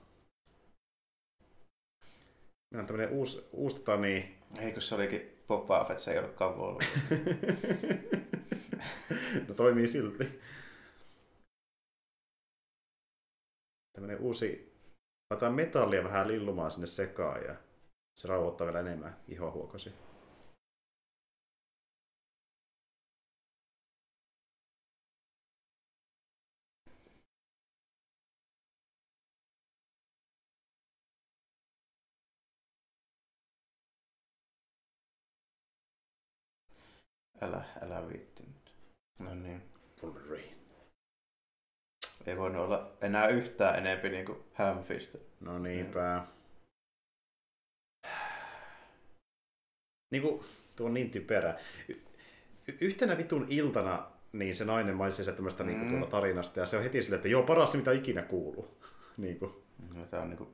Meillä on tämmönen uusi, uusi tota niin, Eikö se olikin Boba Fett, se ei ollutkaan [laughs] Volvo. no toimii silti. Tämmönen uusi... Laitetaan metallia vähän lillumaan sinne sekaan ja se rauhoittaa vielä enemmän ihohuokosi. Älä, älä viitti nyt. No niin. Wolverine. Ei voinut olla enää yhtään enempi niinku Hamfista. No niinpä. Niinku, tuo on niin typerä. Y- yhtenä vitun iltana niin se nainen mainitsi se tämmöistä mm. niinku, tuota tarinasta ja se on heti silleen, että joo, paras mitä ikinä kuuluu. [laughs] niinku. No, tää on niinku...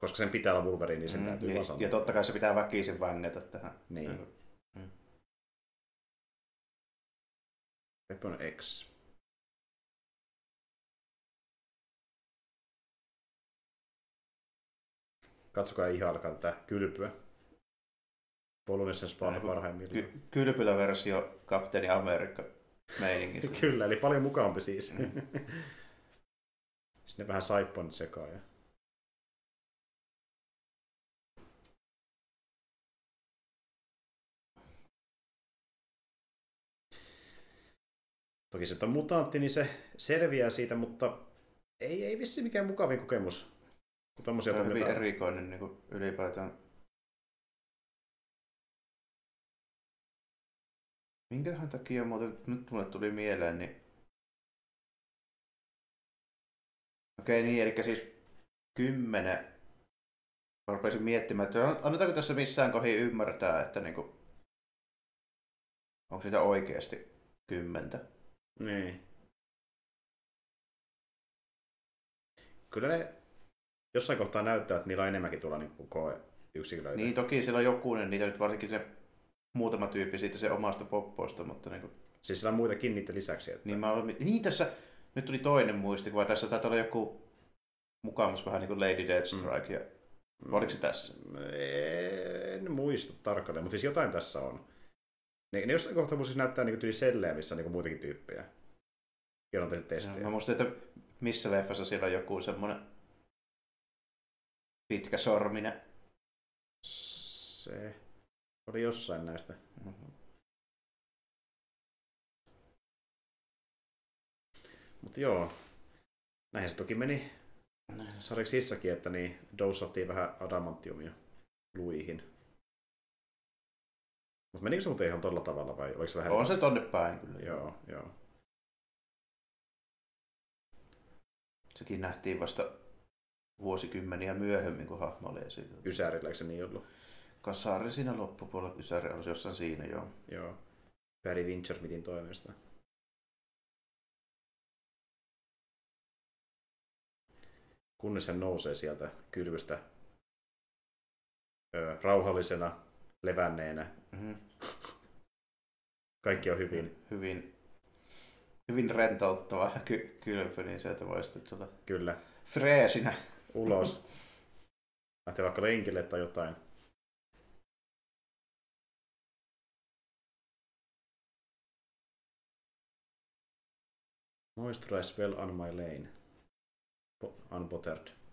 Koska sen pitää olla Wolverine, niin sen Mm, täytyy vaan sanoa. ja totta kai se pitää väkisin vängätä tähän. Niin. Niinku, mm. Weapon X. Katsokaa ihan alkaa tätä kylpyä. Polynesian Spawn Aivan. parhaimmillaan. Ky- kylpyläversio Kapteeni Amerikka meiningissä. [laughs] Kyllä, eli paljon mukavampi siis. Mm. [laughs] Sinne vähän saippuan sekaan. Ja... Toki se että on mutantti, niin se selviää siitä, mutta ei, ei vissi mikään mukavin kokemus. Kun tommosia Se on hyvin erikoinen niin kuin ylipäätään. Minkähän takia muuten, nyt mulle tuli mieleen, niin... Okei niin, eli siis kymmenen. Mä rupesin miettimään, että annetaanko tässä missään kohin ymmärtää, että niinku... Onko sitä oikeasti kymmentä? Niin. Kyllä ne jossain kohtaa näyttää, että niillä on enemmänkin tuolla niin koe yksilöitä. Niin toki siellä on jokunen, niitä nyt varsinkin se muutama tyyppi siitä se omasta poppoista, mutta niinku... Siis siellä on muitakin niiden lisäksi. Että... Niin, mä olen, niin tässä, nyt tuli toinen muistikuva. Tässä taitaa olla joku mukamus vähän niin kuin Lady Deathstrike. Ja, oliko se tässä? En muista tarkalleen, mutta siis jotain tässä on. Ne, ne jossain kohtaa siis näyttää niin tyyli sellejä, missä on niin muitakin tyyppejä. Joilla on tehty testejä. Mä muistan, että missä leffassa siellä on joku semmoinen pitkä sorminen. Se oli jossain näistä. Mhm. Mutta joo, näinhän se toki meni sarjaksissakin, että niin dosattiin vähän adamantiumia luihin. Mutta menikö se muuten ihan tolla tavalla vai oliko se vähän... On se tonne päin kyllä. Joo, joo. Sekin nähtiin vasta vuosikymmeniä myöhemmin, kun hahmo oli esitelty. Ysärillä, eikö se niin ollut? Kasari siinä loppupuolella, Ysäri olisi jossain siinä joo. Joo. Barry Winchersmithin toimesta. Kunnes hän nousee sieltä kylvystä ö, rauhallisena, levänneenä. Mm-hmm. Kaikki on hyvin, Hyvin, hyvin rentouttava ky- kylpy, niin sieltä voi sitten tulla kyllä. freesinä. Ulos. Lähtee vaikka lenkille tai jotain. Moisturize well on my lane. Unbuttered.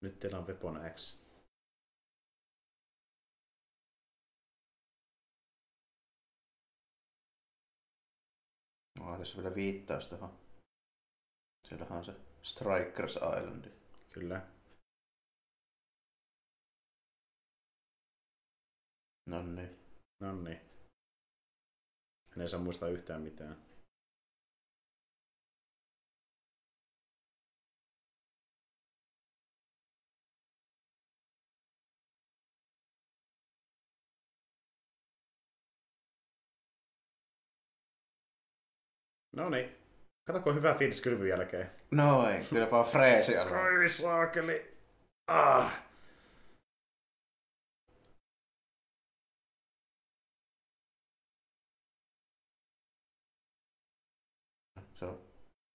Nyt teillä on Weapon X. No, tässä vielä viittaus tuohon. Siellähän on se Strikers Island. Kyllä. No niin. No niin. Hän ei saa muistaa yhtään mitään. No niin. Katsoko hyvä fiilis kylvyn jälkeen. Noin, kyllä vaan freesi alkaa. Ai saakeli. Ah. Se on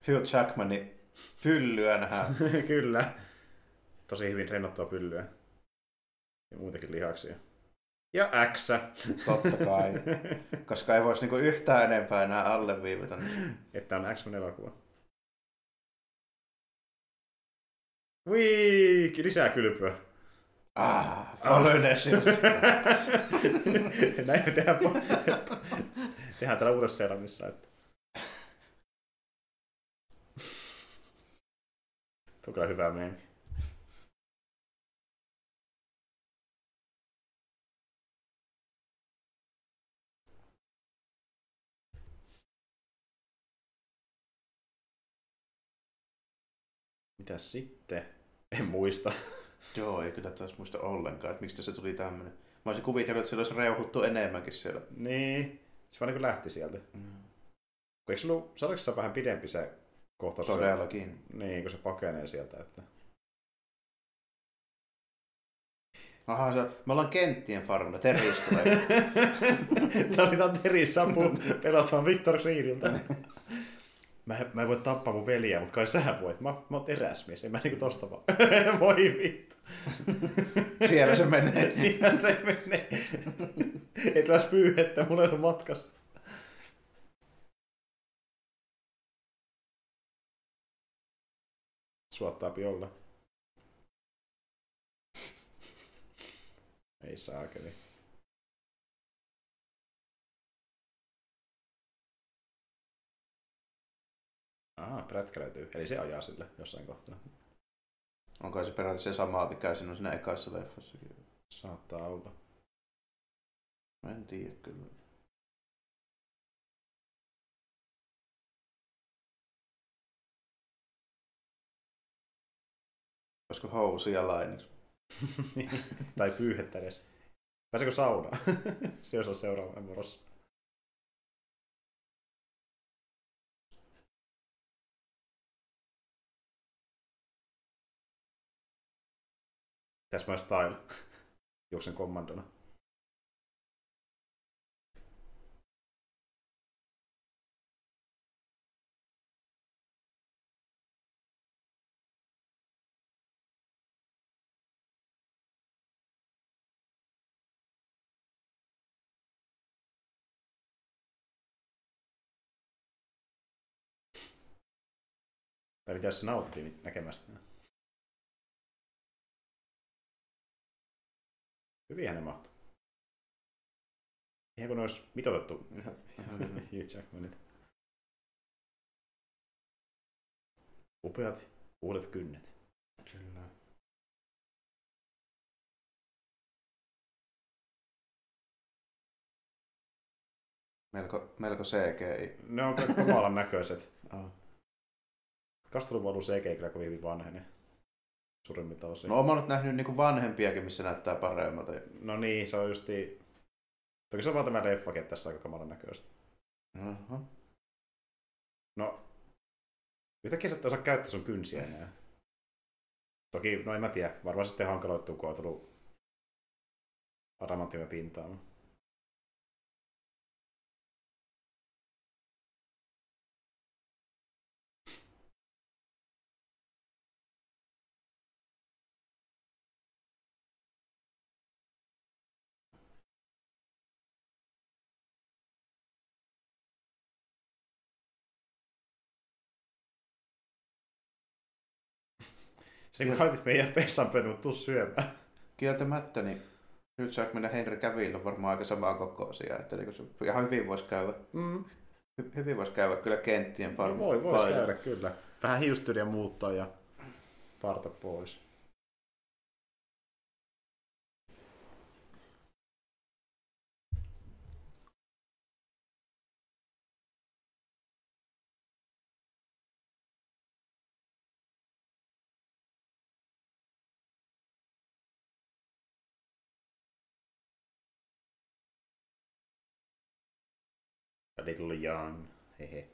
Hugh Jackmanin pyllyä nähdään. [laughs] Kyllä. Tosi hyvin treenattua pyllyä. Ja muutenkin lihaksia. Ja X. Totta kai. Koska ei voisi niinku yhtään enempää enää alleviivata. Että on X-Men elokuva. Wii, lisää kylpyä. Ah, Polynesius. [laughs] Näin me tehdään, po- [laughs] tehdään täällä uudessa seramissa. Että... Tuo on kyllä hyvä meemi. Mitäs sitten? En muista. Joo, ei kyllä taas muista ollenkaan, että mistä se tuli tämmönen. Mä olisin kuvitellut, että siellä olisi reuhuttu enemmänkin siellä. Niin, se vaan niin lähti sieltä. Mm. Eikö sulla, sarjaksessa vähän pidempi se kohtaus? Todellakin. Niin, kun se pakenee sieltä. Että... Aha, se, me ollaan kenttien farmilla, tulee. Tämän Terin Samu pelastamaan Victor Reediltä. [laughs] Mä, mä en voi tappaa mun veliä, mutta kai sä voit. Mä, mä oon teräsmies, en mä niinku tosta vaan. [laughs] Voi vittu. [laughs] Siellä se menee. [laughs] Ihan se menee. Et läs pyyhettä, mulla ole matkassa. Suottaapi olla. Ei saakeli. Ah, prätkä löytyy. Eli se ajaa sille jossain kohtaa. Onko se periaatteessa se sama, mikä siinä on siinä ekassa leffassakin? Saattaa olla. Mä en tiedä kyllä. Olisiko housuja lainiksi? [laughs] tai pyyhettä edes. Pääseekö saunaan? [laughs] se olisi seuraava vuorossa. That's my style. [laughs] Juoksen kommandona. Tai jos se nauttii näkemästä? Hyvin ne mahtuu. Ihan kun ne olisi mitoitettu [laughs] Hugh Jackmanit. Upeat uudet kynnet. Kyllä. Melko, melko CGI. Ne on kaikki kamalan [laughs] näköiset. Oh. Kastelun ollut CG kyllä kovin hyvin vanhene. Suurimmilta osin. No, mä oon nyt nähnyt niinku vanhempiakin, missä näyttää paremmalta. no niin, se on justi... Toki se on vaan tämä leffakin, tässä aika kamalan näköistä. Uh-huh. No, yhtäkkiä sä et osaa käyttää sun kynsiä enää. Toki, no en mä tiedä, varmaan sitten hankaloittuu, kun on tullut adamanttimen pintaan. Se niin haitit meidän pessan pöydän, mutta tuu syömään. Kieltämättä, niin Hugh Jackman ja Henry Cavill on varmaan aika samaa kokoisia. Että niin se ihan hyvin voisi käydä, Mm. hy- hyvin voisi käydä kyllä kenttien No, farm. voi, vois paidalla. käydä kyllä. Vähän hiustyriä muuttaa ja parta pois. little young. Hehe.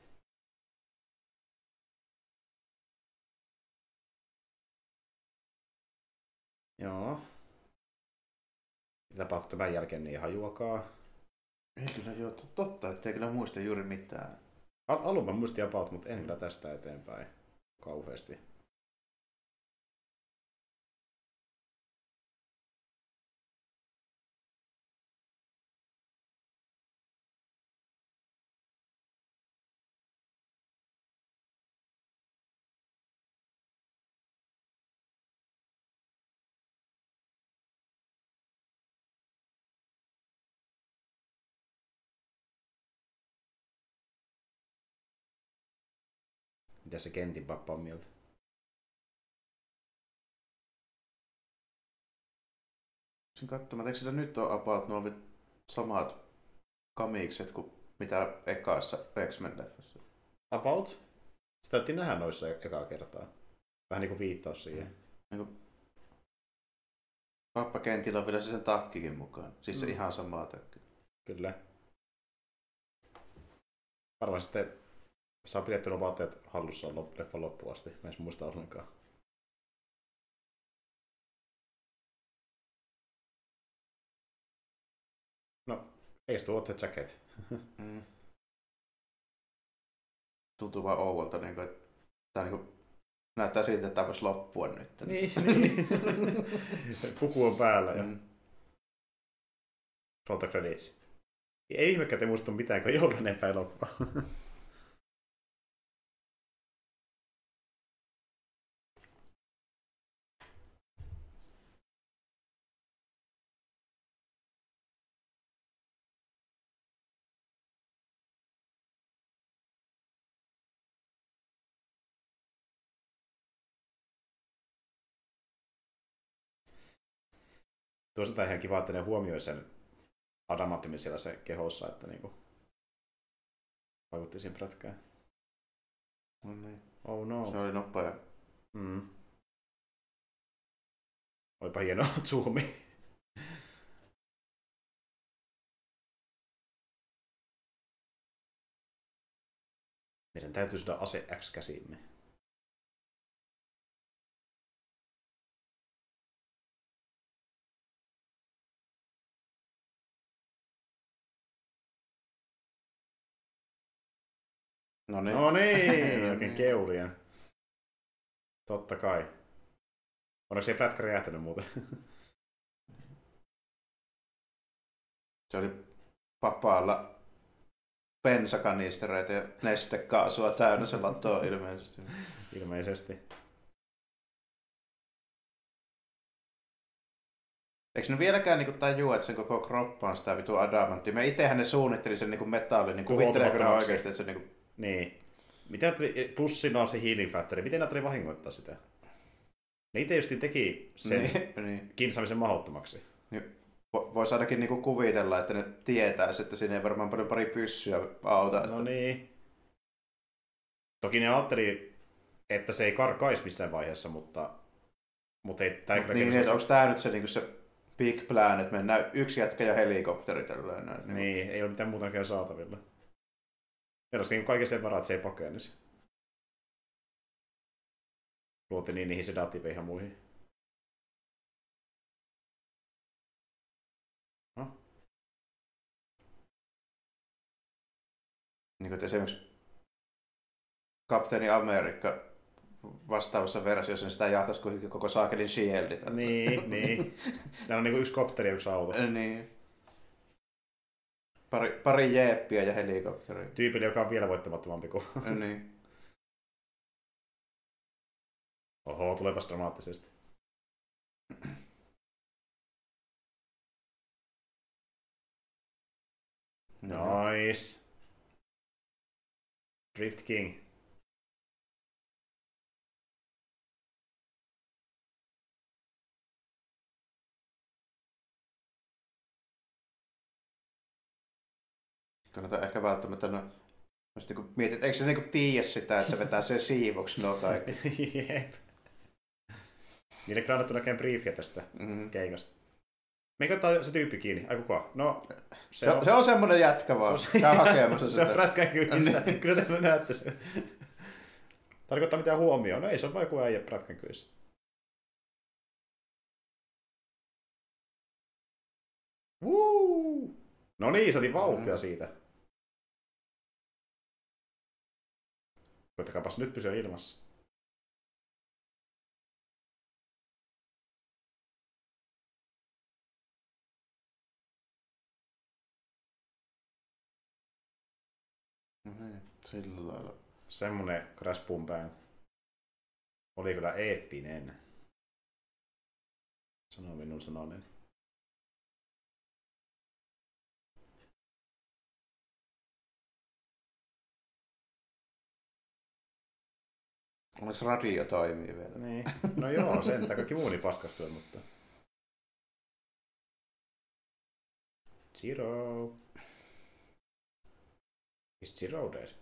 Joo. Tapahtuu tämän jälkeen niin hajuakaa? Ei kyllä joo, totta, ettei kyllä muista juuri mitään. Al- alun mä muistin about, mutta en kyllä tästä eteenpäin kauheasti. Mitä se Kentin pappa on mieltä? Sin katsomaan, eikö sillä nyt ole about nuo samat kamikset kuin mitä ekassa X-Men leffassa? About? Sitä täytyy nähdä noissa e- ekaa kertaa. Vähän niin kuin viittaus siihen. Pappa Kentillä on vielä se sen takkikin mukaan. Siis se Mm. ihan sama takki. Kyllä. Varmaan sitten saa pidettyä vaatteet hallussa lop- leffan loppuun asti. Mä en muista ollenkaan. No, ei se tuo the jacket. [laughs] Mm. Tuntuu vaan ouvolta, niin kuin, että tää niin kuin, näyttää siltä, että tämä voisi loppua nyt. [laughs] Niin, niin. Puku on päällä ja Mm. roll credits. Ei ihmekään te muista mitään, kun ei ollut enempää elokuvaa. [laughs] Toisaalta ihan kiva, että ne huomioi sen adamantimin siellä se kehossa, että niinku vaikutti siihen prätkään. No niin. Oh no. Se oli nopea. Mm. Olipa hieno [laughs] zoomi. Meidän täytyy saada ase X käsiimme. No niin. No niin, [laughs] oikein keulien. Totta kai. Onneksi ei prätkä räjähtänyt muuten. [laughs] Se oli papaalla bensakanistereita ja nestekaasua täynnä se lato ilmeisesti. [laughs] Ilmeisesti. Eikö ne vieläkään niinku tajua, että sen koko kroppa on sitä vitu adamanttia? Me itsehän ne suunnitteli sen niinku metallin, niin ne Huoltomaksi. oikeasti, että se niinku... Niin. Miten ajatteli, plus siinä on se healing factor, miten ajatteli vahingoittaa sitä? Ne itse justiin teki sen niin. [laughs] Niin, niin. kiinsaamisen mahdottomaksi. Vo- Voisi ainakin niinku kuvitella, että ne tietäisi, että siinä ei varmaan paljon pari pyssyä auta. Että... No niin. Toki ne ajatteli, että se ei karkaisi missään vaiheessa, mutta, mutta ei, tämä kyllä niin, että onko tämä nyt se, niinku se big plan, että mennään yksi jätkä ja helikopteri tällä näin. Niin. Niin, ei ole mitään muuta saatavilla. Ne olisikin niin kaiken sen varaa, että se ei pakenisi. Luotiin niin niihin sedatiiveihin ja muihin. niin kuin, esimerkiksi Kapteeni Amerikka vastaavassa versiossa, niin sitä jahtaisi kuitenkin koko saakelin shieldi. tällä. Niin, niin. [laughs] Nämä on niin yksi kopteri ja yksi auto. niin. Pari, pari jeeppiä ja helikopteri. Tyypille, joka on vielä voittamattomampi kuin... niin. [laughs] Oho, tulepas dramaattisesti. No. Nice. Drift King. Kannattaa ehkä välttämättä, no, jos niinku mietit, eikö se niinku tiedä sitä, että se vetää sen siivoksi no kaikki. [laughs] Jep. Niille kyllä annettu näkään briefiä tästä Mm. keikasta. Meikö ottaa se tyyppi kiinni? Ai kuka? No, se, Se, on, se on semmoinen jätkä vaan. Se Se on- on, hakemassa [laughs] se on sitä. prätkän kyydissä. Niin. Kyllä te näette sen. Tarkoittaa mitään huomioon. No ei, se on vain joku äijä prätkän kyydissä. Woo! No niin, saatiin vauhtia siitä. Koittakaapas nyt pysyä ilmassa. No niin, sillä lailla. Semmonen Crash Boom Bang oli kyllä eeppinen. Sano minun sanoneen. Onneksi radio toimii vielä. Niin. No joo, sen kaikki muu paskastuu, mutta... Zero. Is Zero dead?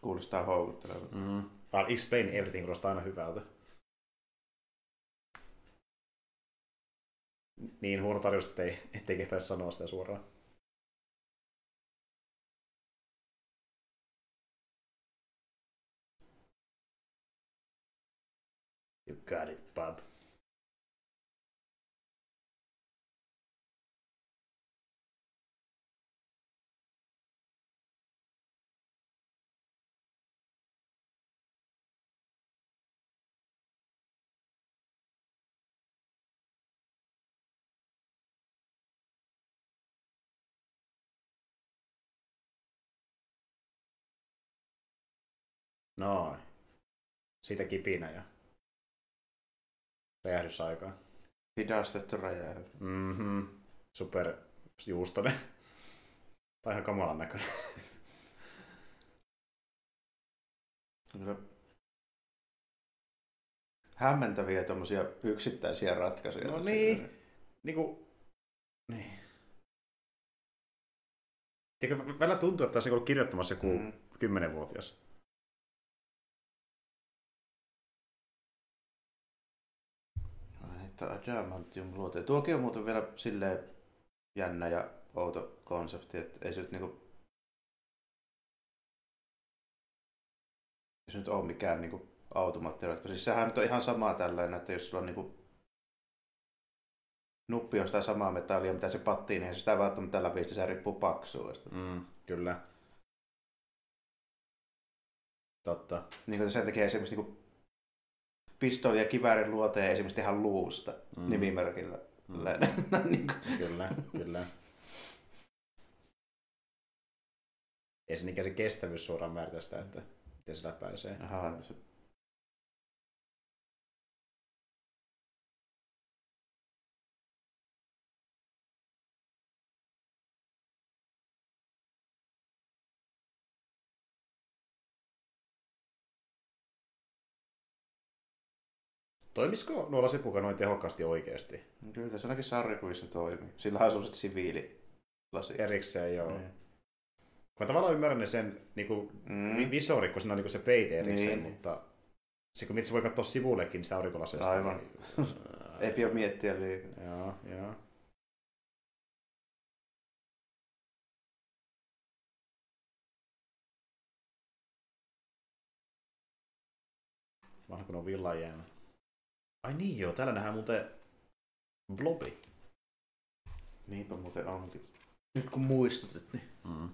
Kuulostaa houkuttelevalta. Mm. I'll explain everything kuulostaa aina hyvältä. Niin huono tarjous, ettei, ettei kehtaisi sanoa sitä suoraan. You got it, bub. No, siitä kipinä ja räjähdysaikaa. Hidastettu räjähdys. Mhm. Super juustone. tai ihan kamalan näköinen. Hämmentäviä tuommoisia yksittäisiä ratkaisuja. No niin. Niin kuin... Niin. Tiedätkö, välillä tuntuu, että olisi ollut kirjoittamassa joku mm. 10-vuotias. Mutta adamantium luote. Tuokin on muuten vielä silleen jännä ja outo konsepti, että ei se nyt niinku... Ei se nyt ole mikään niinku automaattiratko. Siis sehän nyt on ihan samaa tällainen, että jos sulla on niinku nuppi on sitä samaa metallia, mitä se pattiin, niin se sitä välttämättä läpi, se riippuu paksuudesta. Mm, kyllä. Totta. Niin kuin sen takia esimerkiksi niin pistooli ja kiväärin luote ei esimerkiksi tehdä luusta Mm. nimimerkillä. Mm. [laughs] Niin kuin, Kyllä, kyllä. Ei se niinkään se kestävyys suoraan määritä sitä, että miten se läpäisee. aha, se, Toimisiko nuo lasipuka noin tehokkaasti oikeasti? kyllä se ainakin sarjakuvissa toimii. Sillä on sellaiset siviililasi. Erikseen joo. Mm. Mä tavallaan ymmärrän sen niinku, Mm. mm. visori, kun siinä on niinku se peite erikseen, Niin. mutta se kun itse voi katsoa sivullekin sitä aurinkolaseista. Aivan. Niin... [laughs] Ei pidä miettiä liikaa. Joo, joo. Vanha kun on villan jäänyt. Ai niin joo, täällä nähdään muuten blobi. Niinpä muuten onkin. Nyt kun muistutit, niin Mm.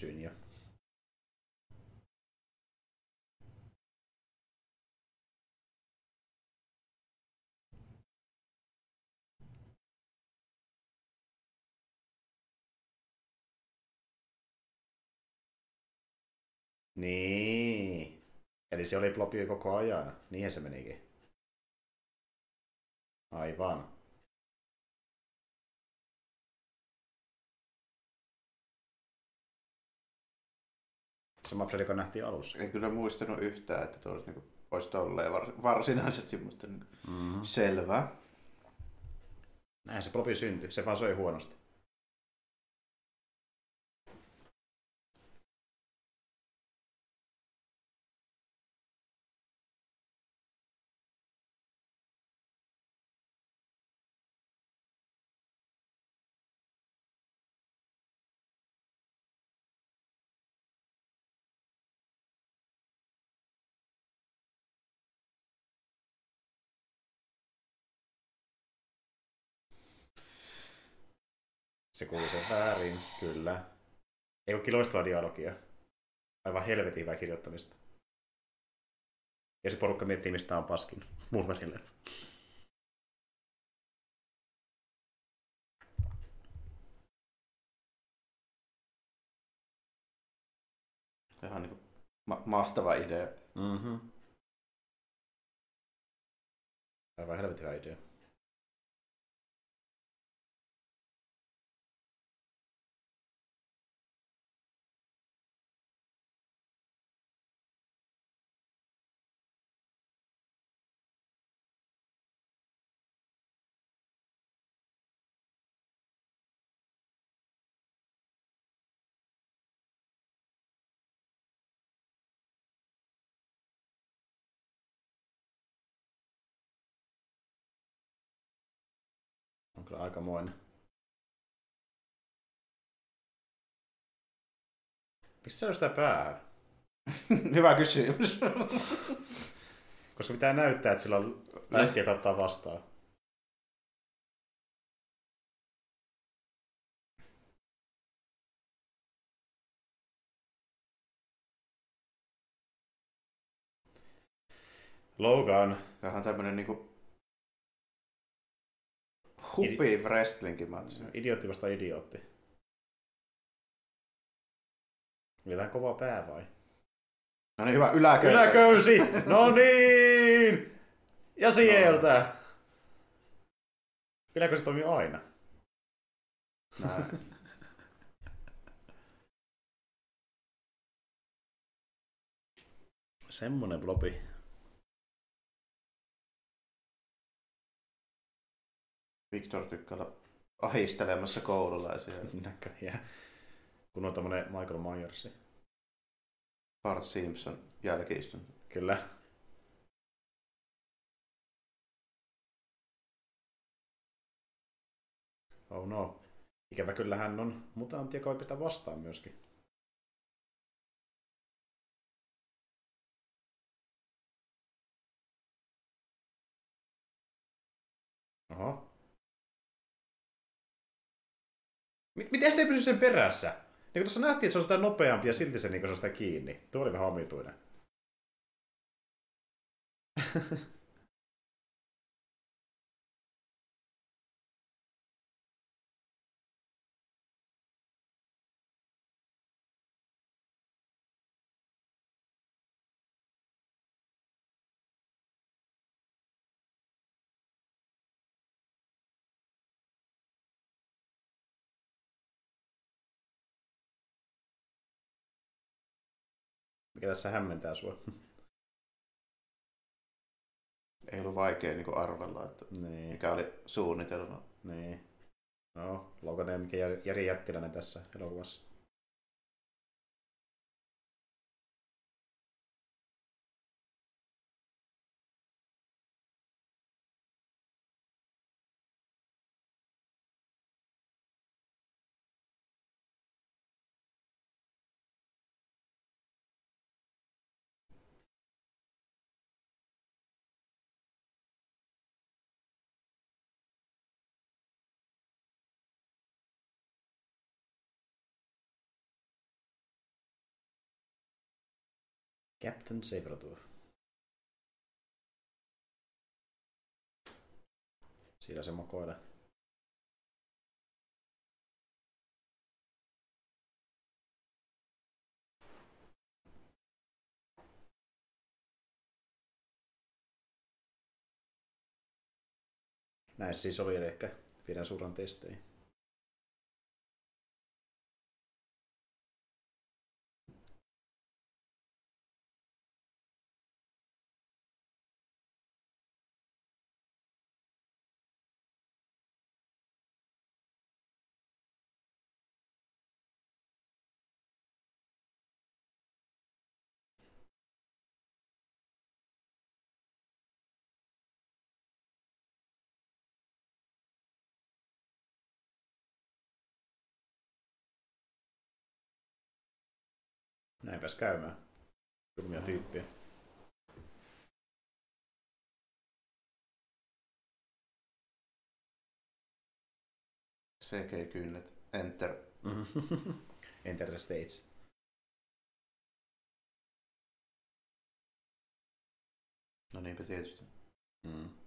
Kysyin. Niin. Eli se oli Blobi koko ajan. Niinhän se menikin. Aivan. Sama Fredrik nähtiin alussa. En kyllä muistanut yhtään, että tuo olisi, niin kuin, olisi tolleen var, varsinaisesti, mutta niin Mm-hmm. selvä. Näin se Blobi syntyi. Se vaan söi huonosti. Se kuuluu sen väärin, kyllä. Ei ole loistavaa dialogia. Aivan helvetin hyvää kirjoittamista. Ja se porukka miettii, mistä on paskin. Wolverine Ihan niin kuin, ma- mahtava idea. Mm-hmm. Aivan helvetin idea. Aikamoinen. Miksi se on sitä päähän? [laughs] Hyvä kysymys. [laughs] Koska pitää näyttää, että sillä on läski, joka ottaa vastaan. Logan. On tämmönen niinku hupi wrestlingin matsi. Idiootti vasta idiootti. Oli vähän kova pää vai? No niin, hyvä yläköysi. Yläköysi! [laughs] No niin! Ja sieltä! Yläköysi toimii aina. Näin. Semmonen blobi. Victor tykkää olla ahistelemassa koululaisia. [laughs] Näköjään. Kun on tämmönen Michael Myers. Bart Simpson jälkiistunto. Kyllä. Oh no. Ikävä kyllä hän on mutantti, joka voi pistää vastaan myöskin. Oho. Miten se ei pysy sen perässä? Niin tuossa nähtiin, että se on sitä nopeampi ja silti se, niin se on sitä kiinni. Tuo oli vähän omituinen. [laughs] Mikä tässä hämmentää sua? Ei ollut vaikea niin arvella, että niin, mikä oli suunnitelma. niin. No, Logan Jär- Jari Jättiläinen tässä elokuvassa. Captain Sabertooth. Siinä se makoilee. Näin siis oli, ehkä pidän suuran testeihin. Näinpäs käymään. Kylmiä tyyppiä. CG-kynnet. Enter. [laughs] Enter the stage. No niinpä tietysti. Mm.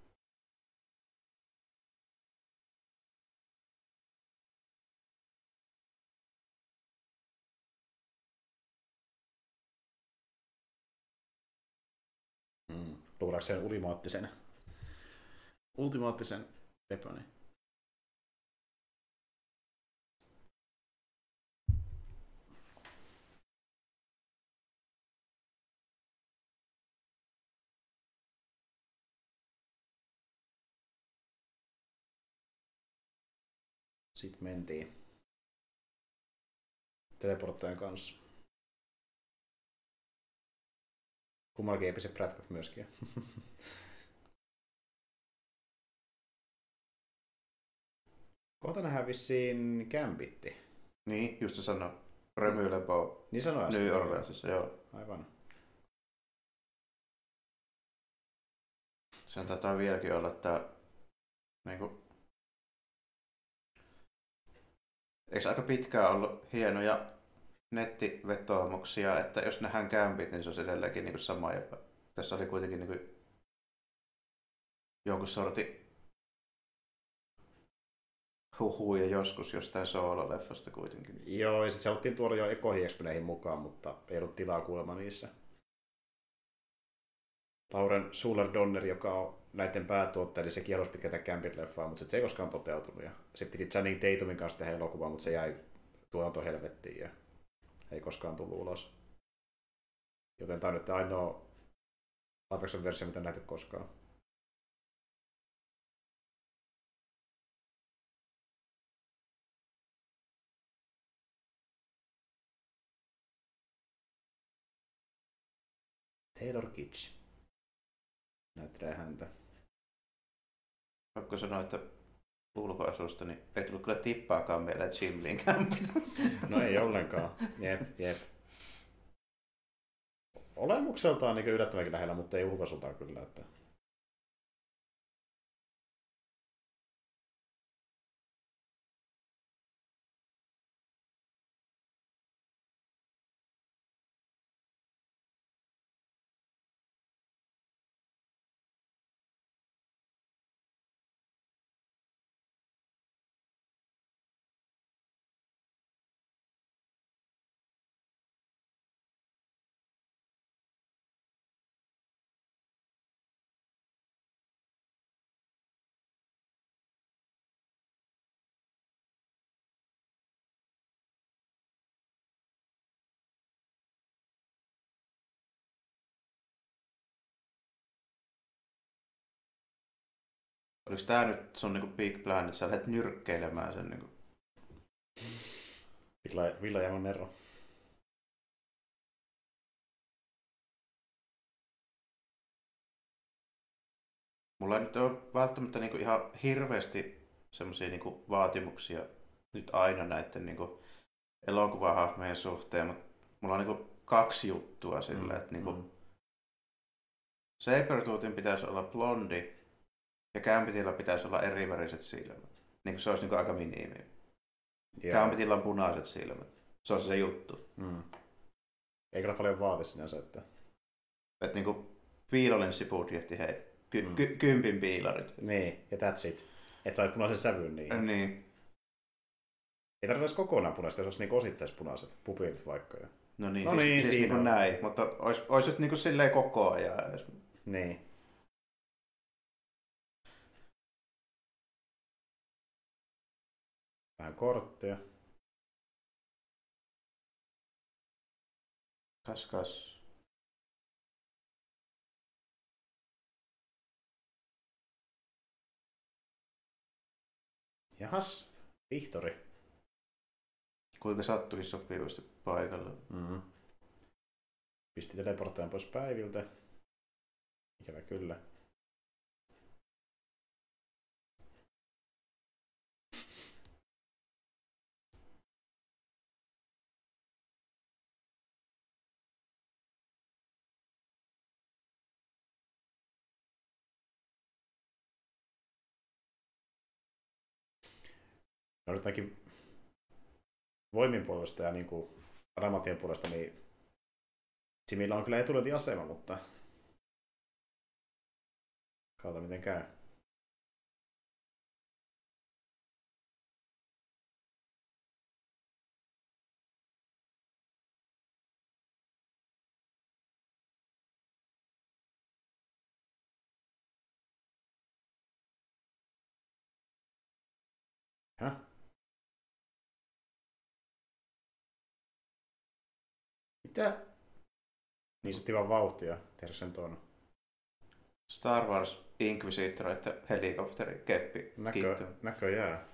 Mm. Sen ulimaattisen, ultimaattisen weaponi? Sitten mentiin teleporttajan kanssa. Kummallakin episet prätkät myöskin. [laughs] Kohta nähdään vissiin Gambitti. Niin, just se sanoi. Remylepo Niin sanoi äsken. New Orleansissa, joo. Aivan. Sen taitaa vieläkin olla, että niin kuin, eikö aika pitkään ollut hienoja nettivetoomuksia, että jos nähdään kämpit, niin se on edelleenkin niin sama. Ja tässä oli kuitenkin niin kuin jonkun sorti huhuja joskus jostain soololeffasta kuitenkin. Joo, ja sitten se haluttiin tuoda jo ekohiexpeneihin mukaan, mutta ei ollut tilaa kuulemma niissä. Lauren Suller Donner, joka on näiden päätuottaja, eli se kierros pitkä tätä Gambit-leffaa, mutta sit se ei koskaan toteutunut. Ja se piti Channing Tatumin kanssa tehdä elokuvaa, mutta se jäi tuotantohelvettiin ja ei koskaan tullut ulos. Joten tämä on nyt ainoa live versio, mitä on nähty koskaan. Taylor Kitsch. Näyttelee häntä. Pakko sanoa, että ulkoasusta, niin ei tullut kyllä tippaakaan Jimlin kämpit. [laughs] No ei ollenkaan. Jep, jep. Olemukseltaan niin yllättävänkin lähellä, mutta ei ulkoasultaan kyllä. Että... Oliko tää nyt sun niinku big plan, että sä lähdet nyrkkeilemään sen niinku? Villa, Villa ja Nero. Mulla ei nyt ole välttämättä niinku ihan hirveästi semmoisia niinku vaatimuksia nyt aina näiden niinku elokuvahahmojen suhteen, mutta mulla on niinku kaksi juttua sillä, että niinku mm. Pitäisi olla blondi ja Gambitilla pitäisi olla eriväriset silmät. Niin se olisi niin aika minimi. Gambitilla on punaiset silmät. Se on se juttu. Mm. Ei kyllä paljon vaati sinänsä, että Että niinku piilolenssibudjetti, hei, ky- Mm. ky- kympin piilarit. Niin, ja that's it. Että sait punaisen sävyn niin. Niin. Ei tarvitse edes kokonaan punaista, jos olisi niinku osittaispunaiset pupilit vaikka. Jo. No niin, No siis, niin, siis siinä niinku on. näin, mutta ois, ois nyt niinku silleen koko ajan. Niin. Vähän kortteja. Kas kas. Jahas, Vihtori. Kuinka sattuisi sopivasti paikalle. Mm-hmm. Pisti teleporttajan pois päiviltä. Ikävä kyllä. No nyt ainakin voimin puolesta ja niin kuin Ramatien puolesta, niin Simillä on kyllä etulyöntiasema, mutta katsotaan miten käy. Mitä? Niin se vaan vauhtia tehdä sen tuon. Star Wars Inquisitor, että helikopteri, keppi, Näkö, kikka. näköjään.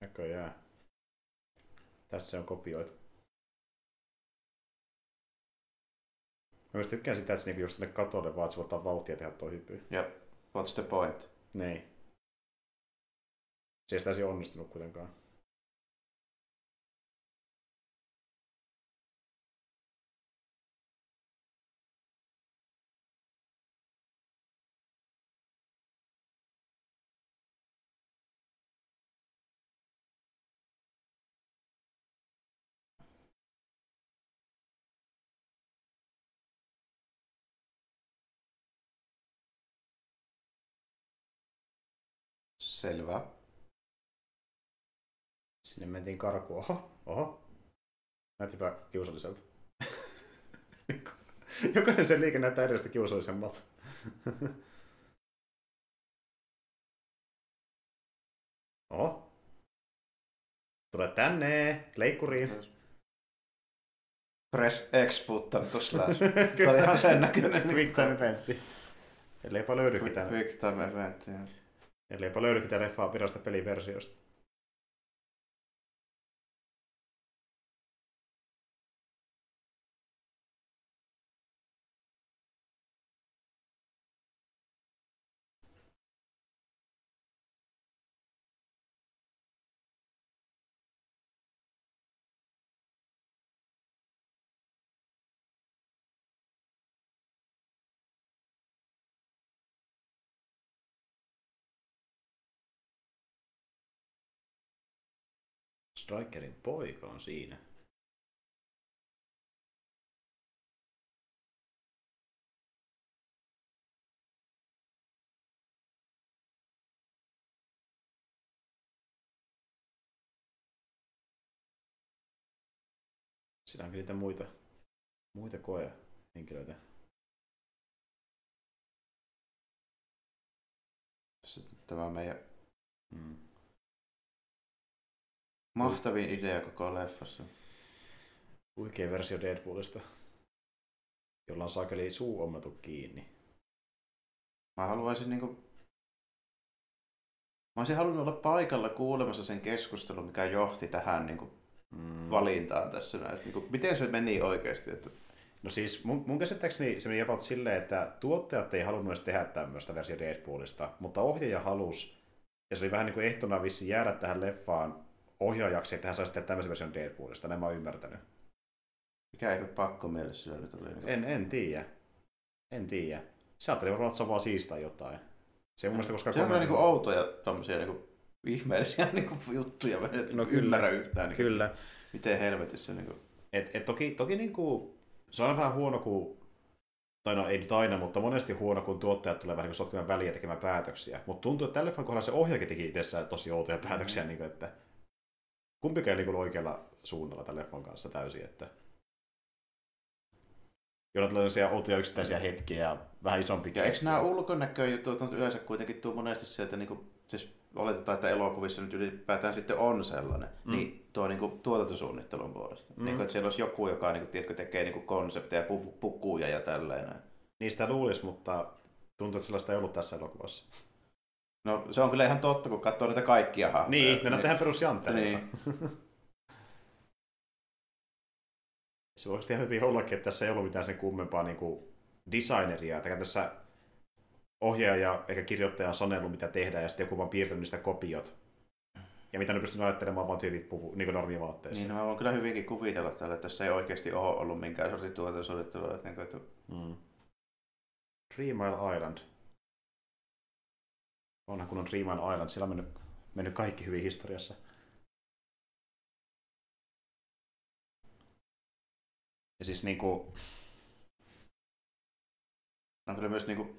Näköjään. Tästä se on kopioitu. Mä myös tykkään sitä, että se niinku just sinne katolle vaan, että se ottaa vauhtia ja tehdä tuo hyppy. Ja what's the point? Niin. Se ei sitä onnistunut kuitenkaan. Selvä. Sinne mentiin karkuun. Oho, oho. Näyttipä kiusalliselta. [laughs] Jokainen sen liike näyttää edestä kiusallisemmalta. [laughs] Oho. Tule tänne, leikkuriin. Press X button to slash. Tämä oli ihan sen näköinen. Quick time eventti. Elleipä löydykin Quick, tänne. quick time event, joo. Elleipä löydykin tää leffaa virasta peliversiosta. Strikerin poika on siinä. Siinä onkin niitä muita, muita koehenkilöitä. Sitten Tämä meidän Mm. Mahtavin idea koko leffassa. Huikea versio Deadpoolista, jolla on saakeli suu ommettu kiinni. Mä haluaisin niinku... Mä olisin halunnut olla paikalla kuulemassa sen keskustelun, mikä johti tähän niinku Mm. valintaan tässä. Näin. Niinku, miten se meni oikeasti? Että... No siis mun, mun käsittääkseni se meni about silleen, että tuottajat ei halunnut edes tehdä tämmöistä versio Deadpoolista, mutta ohjaaja halusi, ja se oli vähän niin kuin ehtona vissi jäädä tähän leffaan ohjaajaksi, että hän saisi tehdä tämmöisen version Deadpoolista, näin mä oon ymmärtänyt. Mikä ei pakko mielessä sillä nyt oli. Niinku... En, en tiedä. En tiedä. Se ajatteli varmaan, että se on vaan siistaa jotain. Se ei mun mielestä koskaan Se on kommentoinut. niinku outoja tommosia niinku ihmeellisiä [laughs] niinku juttuja. Mä en No no, kyllä. ymmärrä yhtään. Niinku, Kyllä. Miten helvetissä niinku... Et, et toki, toki niinku, se on vähän huono, kun tai no ei nyt aina, mutta monesti huono, kun tuottajat tulee vähän niin sotkemaan väliä tekemään päätöksiä. Mutta tuntuu, että tällä kohdalla se ohjaajakin teki itsessään tosi outoja päätöksiä, mm. niin kuin, että kumpikaan ei niin oikealla suunnalla tämän leffan kanssa täysin, että joilla tulee sellaisia outoja yksittäisiä hetkiä ja vähän isompi. Ja eikö nämä ulkonäköjutut on yleensä kuitenkin tuu monesti sieltä, niin kuin, siis oletetaan, että elokuvissa nyt ylipäätään sitten on sellainen, mm. niin tuo niin kuin, tuotantosuunnittelun puolesta. Mm. Niin kuin, että siellä olisi joku, joka niin kuin, tiedätkö, tekee niin kuin, konsepteja, pu- pukuja ja tälleen. Niistä luulisi, mutta tuntuu, että sellaista ei ollut tässä elokuvassa. No se on kyllä ihan totta, kun katsoo niitä kaikkia hahmoja. Niin, ne on tähän perusjanttereita. Niin. [laughs] se voisi ihan hyvin ollakin, että tässä ei ollut mitään sen kummempaa niin kuin designeria, että käytössä ohjaaja eikä kirjoittaja on sanellut, mitä tehdään, ja sitten joku vaan piirtänyt niistä kopiot. Ja mitä ne pystynyt ajattelemaan vaan tyylit puhu, niin normivaatteissa. Niin, no, mä voin kyllä hyvinkin kuvitella tällä, että tässä ei oikeasti ole ollut minkään sortin tuotantosuunnittelua. Että, niin että... Mm. Three Mile Island. Onhan kun on Mile Island, siellä on mennyt, mennyt kaikki hyvin historiassa. Ja siis niinku... On kyllä myös niinku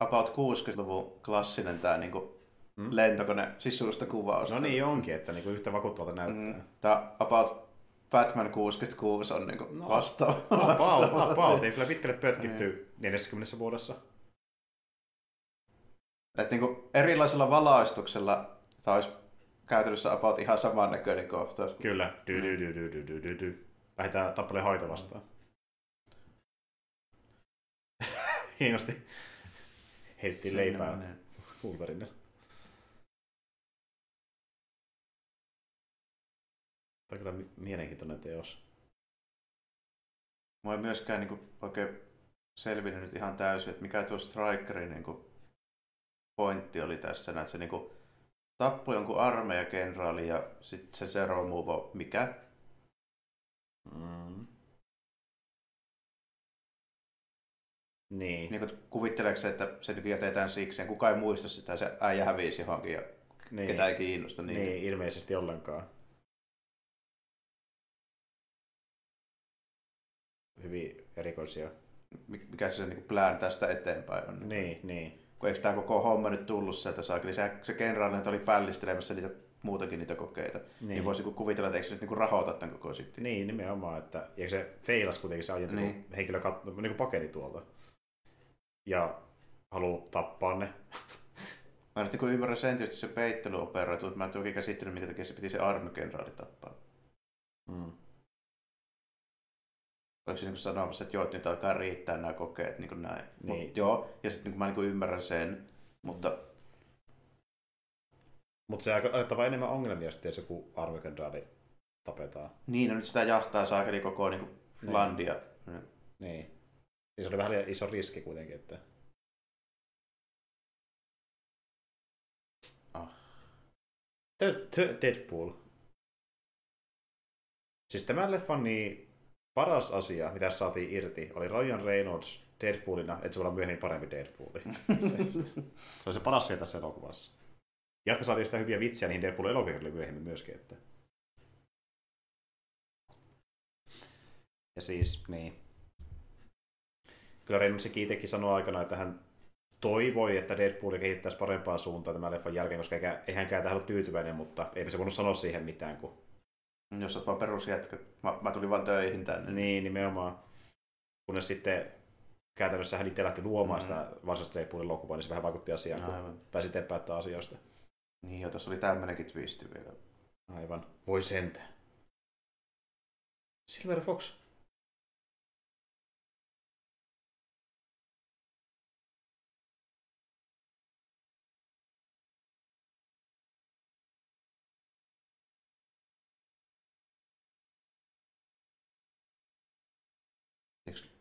about 60-luvun klassinen tämä niinku mm. lentokone sisusta kuvaus. No niin onkin, että niinku yhtä vakuuttavalta näyttää. Mm. Tämä about Batman 66 on niinku no, vastaava. About, about. Ei kyllä pitkälle pötkitty 40 niin. vuodessa. Että niinku erilaisella valaistuksella tämä olisi käytännössä about ihan samannäköinen kohtaus. Kyllä. Dy, dy, dy, dy, dy, dy, dy. Lähdetään tappeleen haita vastaan. [laughs] Hienosti heitti leipää Wolverine. Tämä on kyllä mielenkiintoinen teos. Mua ei myöskään niin kuin, oikein selvinnyt nyt ihan täysin, että mikä tuo Strikerin niin kuin, pointti oli tässä, että se niin kuin, tappoi jonkun armeijakenraali ja sitten se Zero Move, mikä Mm. Niin. niin kuin kuvitteleeko se, että se jätetään siksi, ja kukaan ei muista sitä, se äijä hävisi johonkin ja niin. ketään ei kiinnosta. Niin. niin, ilmeisesti ollenkaan. Hyvin erikoisia. Mikä se niin plan tästä eteenpäin on. Niin, niin. Kun eikö tämä koko homma nyt tullut sieltä saakka, niin se, se kenraali oli pällistelemässä niitä muutakin niitä kokeita. Niin, niin voisi kuvitella, että eikö se nyt niinku rahoita tämän koko sitten. Niin, nimenomaan. Että, ja se feilas kuitenkin se ajan niin. Henkilö katso, niin kuin pakeni tuolta. Ja haluaa tappaa ne. [laughs] Mä nyt niin ymmärrän sen tietysti se peittelyoperaatio, mutta mä en oikein käsittänyt, minkä takia se piti se armikenraali tappaa. Mm. Oliko se niin sanomassa, että joo, nyt alkaa riittää nämä kokeet, niin kuin näin. Niin. Mut, joo, ja sitten niin mä niin ymmärrän sen, mutta mutta se aiheuttaa enemmän ongelmia sitten, jos joku armikenraali tapetaan. Niin, no nyt sitä jahtaa saakeli koko niin kuin niin. landia. Niin. niin. se oli vähän iso riski kuitenkin, että... Oh. Deadpool. Siis tämän leffan niin paras asia, mitä saatiin irti, oli Ryan Reynolds Deadpoolina, että se voi olla myöhemmin parempi Deadpooli. se, [laughs] se oli se paras asia tässä elokuvassa. Ja me saatiin sitä hyviä vitsiä niihin Deadpoolin elokuviin myöhemmin myöskin. Että... Ja siis, niin. Kyllä Reynolds itsekin sanoi aikana, että hän toivoi, että Deadpool kehittäisi parempaa suuntaan tämän leffan jälkeen, koska ei hänkään tähän ole tyytyväinen, mutta ei se voinut sanoa siihen mitään. Kun... Jos olet vaan perusjätkä. Mä, mä tulin vaan töihin tänne. Niin, nimenomaan. Kunnes sitten käytännössä hän itse lähti luomaan mm-hmm. sitä varsinaista Deadpoolin elokuvaa, niin se vähän vaikutti asiaan, kun Aivan. pääsi päättää asioista. Niin jo, tuossa oli tämmönenkin twisti vielä. Aivan. Voi sentä. Silver Fox.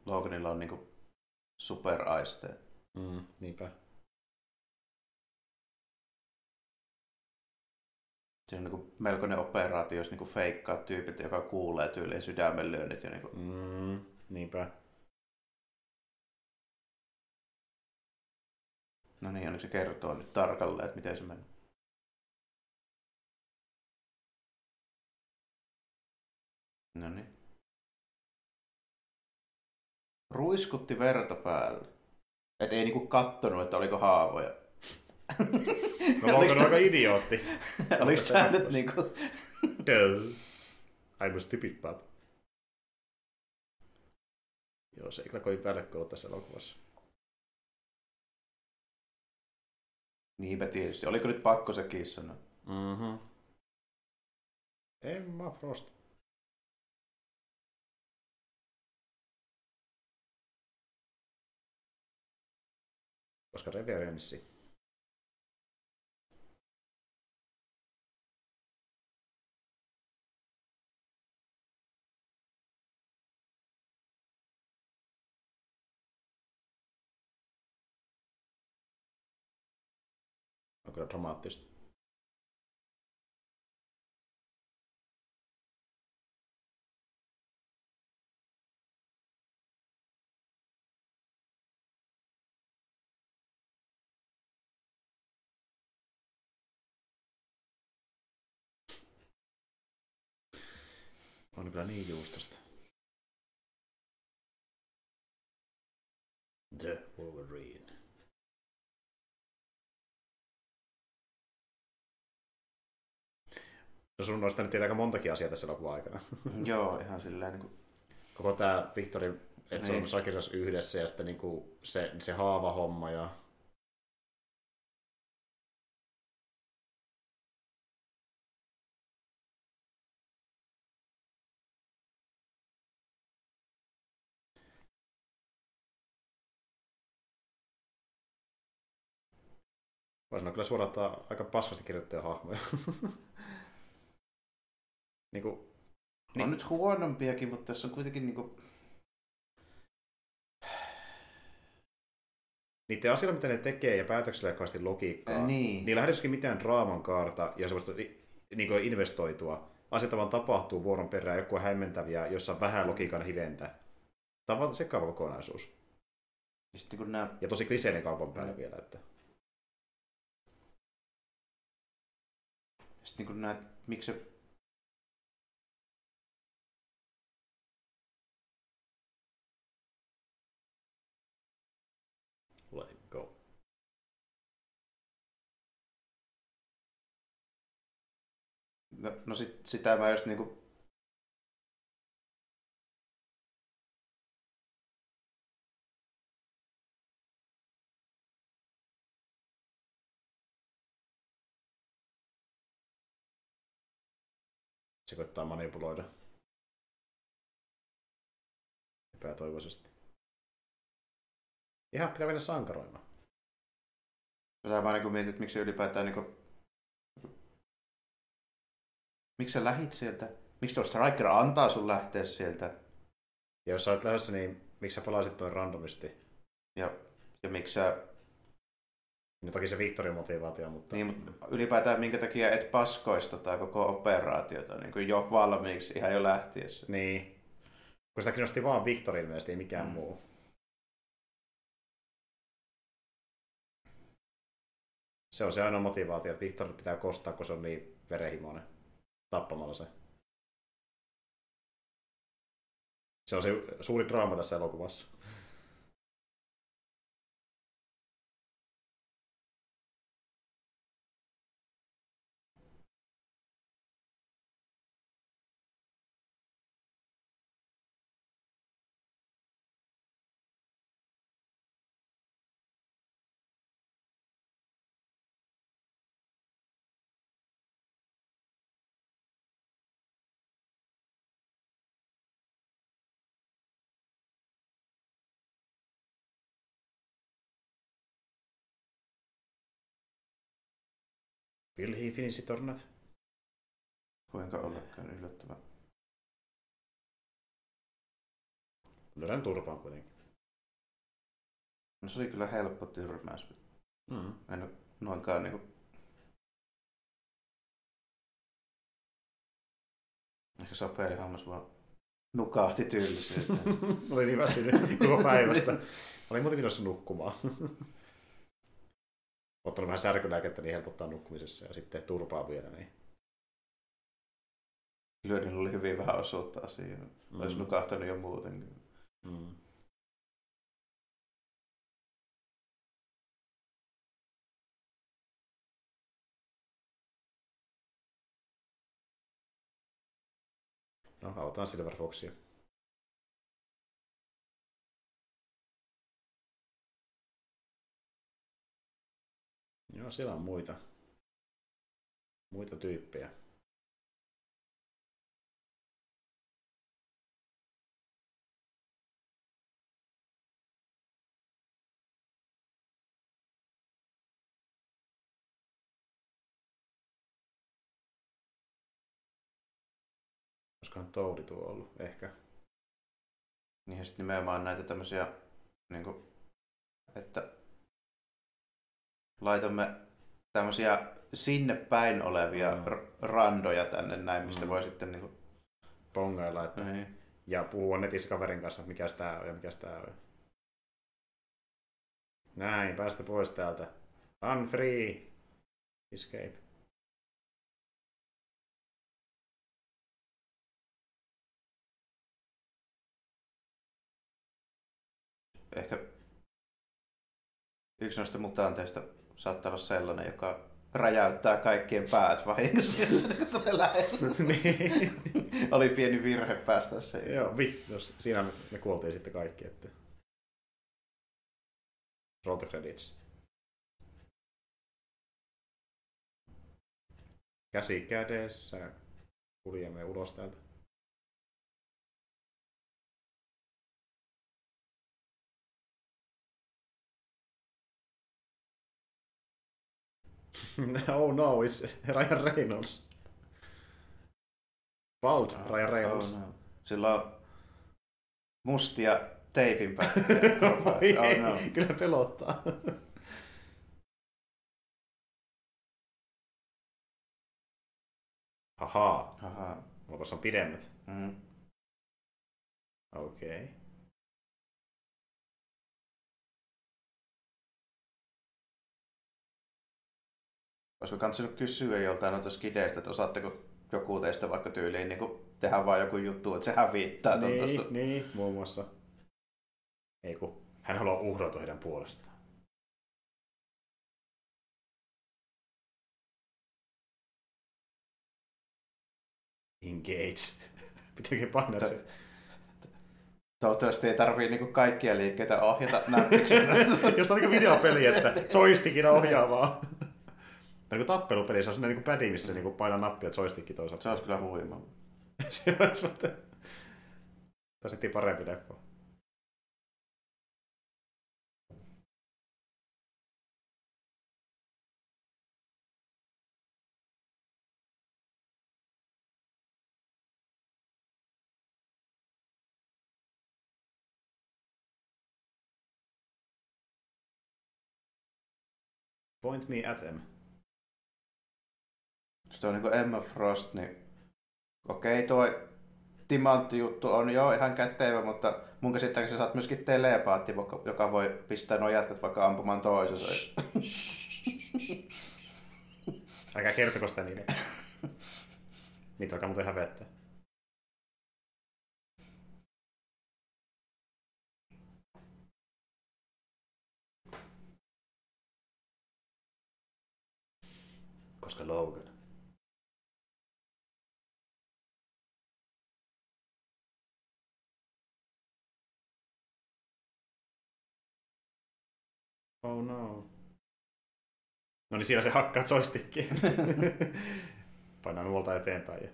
Loganilla on niinku superaiste? Mm, niinpä. Se on niin melkoinen operaatio, jos niin feikkaa tyypit, joka kuulee tyyliin sydämenlyönnit. Ja niin kuin... mm, niinpä. No niin, onneksi se kertoo nyt tarkalleen, että miten se meni. No niin. Ruiskutti verta päälle. Et ei niinku kattonut, että oliko haavoja. No Logan on aika idiootti. [laughs] Oliko tää nyt niinku... Duh. I'm a stupid pub. Joo, se ei kyllä kovin välkkä ollut tässä elokuvassa. Niinpä tietysti. Oliko nyt pakko se kissana? Mhm. Emma Frost. Koska reverenssi. On kyllä dramaattista. On kyllä niin juustosta. The Wolverine. No sun olisi tietää aika montakin asiaa tässä elokuvan aikana. [laughs] Joo, ihan silleen niinku... Koko tää Victorin, että se on Niin. Sakiras yhdessä ja sitten niinku se, se haava homma ja Voisi kyllä suodattaa aika paskasti kirjoittuja hahmoja. [laughs] Niin. On nyt huonompiakin, mutta tässä on kuitenkin niinku... niiden asioilla, mitä ne tekee ja päätöksillä ei kauheasti logiikkaa. Niin. Niillä ei ole mitään draaman kaarta ja semmoista niin kuin investoitua. Asiat vaan tapahtuu vuoron perään, joku hämmentäviä, jossa on vähän logiikan hiventä. Tämä on vaan sekaava kokonaisuus. Ja sitten kun nämä... Ja tosi kliseinen kaupan päällä vielä. Että... Sitten kun nämä... Miksi se... Let it go. No, no sit, sitä mä just niinku... Se koittaa manipuloida. Epätoivoisesti. Ihan pitää mennä sankaroimaan. Sä vaan niinku mietit, että miksi ylipäätään niinku... Miksi sä lähit sieltä? Miksi tuo Striker antaa sun lähteä sieltä? Ja jos sä olet lähdössä, niin miksi sä palaisit noin randomisti? Ja, ja miksi sä... Niin toki se Victorin motivaatio, mutta... Niin, mutta ylipäätään minkä takia et paskoisi tota koko operaatiota niin kuin jo valmiiksi ihan jo lähtiessä. Niin. Kun sitä kiinnosti vaan Victor ilmeisesti, ei mikään Mm. muu. Se on se ainoa motivaatio, että Victor pitää kostaa, kun se on niin verenhimoinen. Tappamalla se. Se on se suuri draama tässä elokuvassa. Will he finish it or not? Kuinka ollakaan yllättävää. Löydän turpaan kuitenkin. No se oli kyllä helppo tyrmäys. Mm. En ole noinkaan niinku... Ehkä soperi hammas vaan nukahti tyllisyyteen. [laughs] Oli niin väsynyt koko päivästä. Olin muuten menossa nukkumaan ottanut vähän särkylääkettä, niin helpottaa nukkumisessa ja sitten turpaa vielä. Niin. Lyödillä oli hyvin vähän osuutta asiaan. Mm. Olisi nukahtanut jo muutenkin. Niin- mm. No, halutaan Silver Foxia. Joo, siellä on muita. Muita tyyppejä. Olisikohan Toudi tuo ollut? Ehkä. Niin ja sitten nimenomaan näitä tämmöisiä, niin kuin, että laitamme tämmöisiä sinne päin olevia Mm. r- randoja tänne näin, mistä Mm. voi sitten niin kuin, Pongailla, että... niin. Ja puhua netissä kaverin kanssa, että mikä tää on ja mikä tää on. Näin, päästä pois täältä. Run free. Escape. ehkä yksi noista mutanteista saattaa olla sellainen, joka räjäyttää kaikkien päät vahingossa, jos se tulee lähelle. niin. Oli pieni virhe päästä se. Joo, vittu. Siinä me- me kuoltiin sitten kaikki. Että... Roll the credits. Käsi kädessä. Kuljemme ulos täältä. [laughs] oh no, it's Ryan Reynolds. Bald Ryan Reynolds. Oh, no. Sillä on mustia teipin [laughs] Voi oh, no. kyllä pelottaa. Ahaa, Aha. onko se on pidemmät? Mm. Okei. Okay. Olisiko kannattanut kysyä joltain noita skideistä, että osaatteko joku teistä vaikka tyyliin niin tehdä vaan joku juttu, että se hävittää ton Niin, tosta. niin, muun muassa. Ei kun, hän haluaa uhrautua heidän puolestaan. Engage. [laughs] Pitääkin painaa se. Toivottavasti ei tarvii niinku kaikkia liikkeitä ohjata näppiksellä. Jos on niin videopeli, että [laughs] joystickin ohjaa vaan. Tai niin tappelupeli, se on sellainen niin pädi, missä niin painaa nappia, että joystick toisaalta. se olisi kyllä huima. [laughs] Se olisi sitten parempi leffa. Point me at them. Toi on niinku Emma Frost, niin okei, tuo timantti juttu on jo ihan kätevä, mutta mun käsittääkseni sä saat myöskin telepaatti, joka- joka voi pistää nuo jätkät vaikka ampumaan toisensa. Älkää kertoko sitä niille. Niitä alkaa muuten hävettää. Koska Logan. Oh no. No niin, siellä se hakkaa joystickia. [laughs] Painaa nuolta eteenpäin. Ja...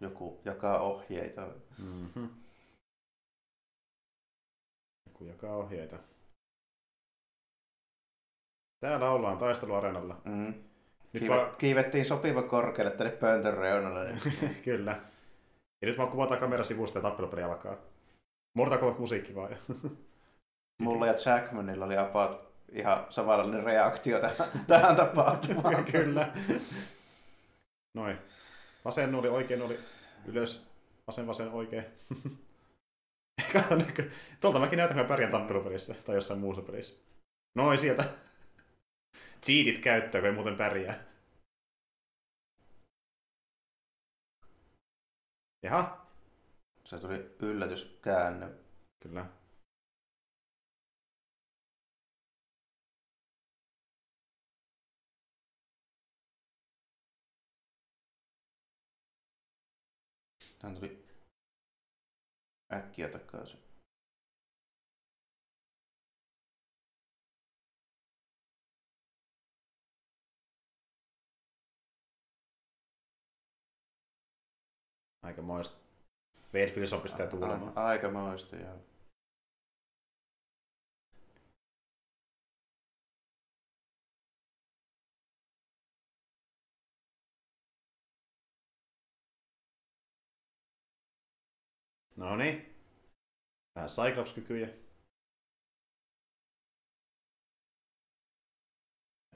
Joku jakaa ohjeita. Mm-hmm. Joku jakaa ohjeita. Täällä ollaan taisteluareenalla. Mm. Nyt Kiive, vaan... Kiivettiin sopiva korkealle tänne pöntön reunalle. Niin. [laughs] Kyllä. Ja nyt vaan kuvataan kamerasivusta ja tappelupeli alkaa. Mortal Kombat musiikki vaan. [laughs] Mulla ja Jackmanilla oli about ihan samanlainen reaktio tähän, tähän tapahtumaan. [laughs] Kyllä. Noin. Vasen nuoli, oikein nuoli, ylös. Vasen, vasen, oikein. [laughs] Kato, nyt, tuolta mäkin näytän, kun mä pärjään tappelupelissä tai jossain muussa pelissä. Noin sieltä. Cheatit käyttöön, kun ei muuten pärjää. Jaha, Se tuli yllätyskäänne. kyllä. Hän tuli äkkiä takaisin. Aika moista. Vedpili sopisi tää tuulemaan. Aika moista, joo. No niin. Vähän Cyclops-kykyjä.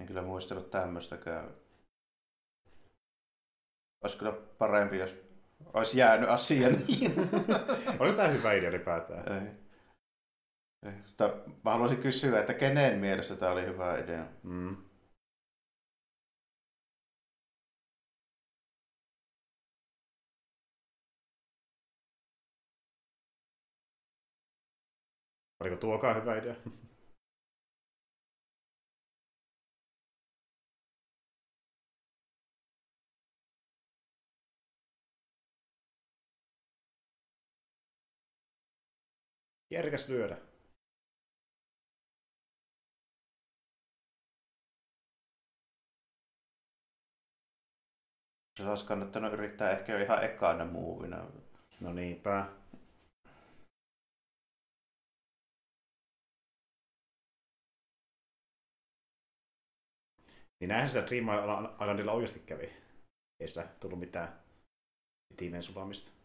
En kyllä muistellut tämmöistäkään. Olisi kyllä parempi, jos olisi jäänyt asia [laughs] niin. Oli tää hyvä idea ylipäätään. Ei. Ei. Mutta mä haluaisin kysyä, että kenen mielestä tämä oli hyvä idea? Mm. Oliko tuokaan hyvä idea? Järkäs lyödä. Se olisi kannattanut yrittää ehkä jo ihan ekana muuvina. No niinpä. Niin näinhän sitä Dream Islandilla oikeasti kävi. Ei sillä tullut mitään tiimen sulamista.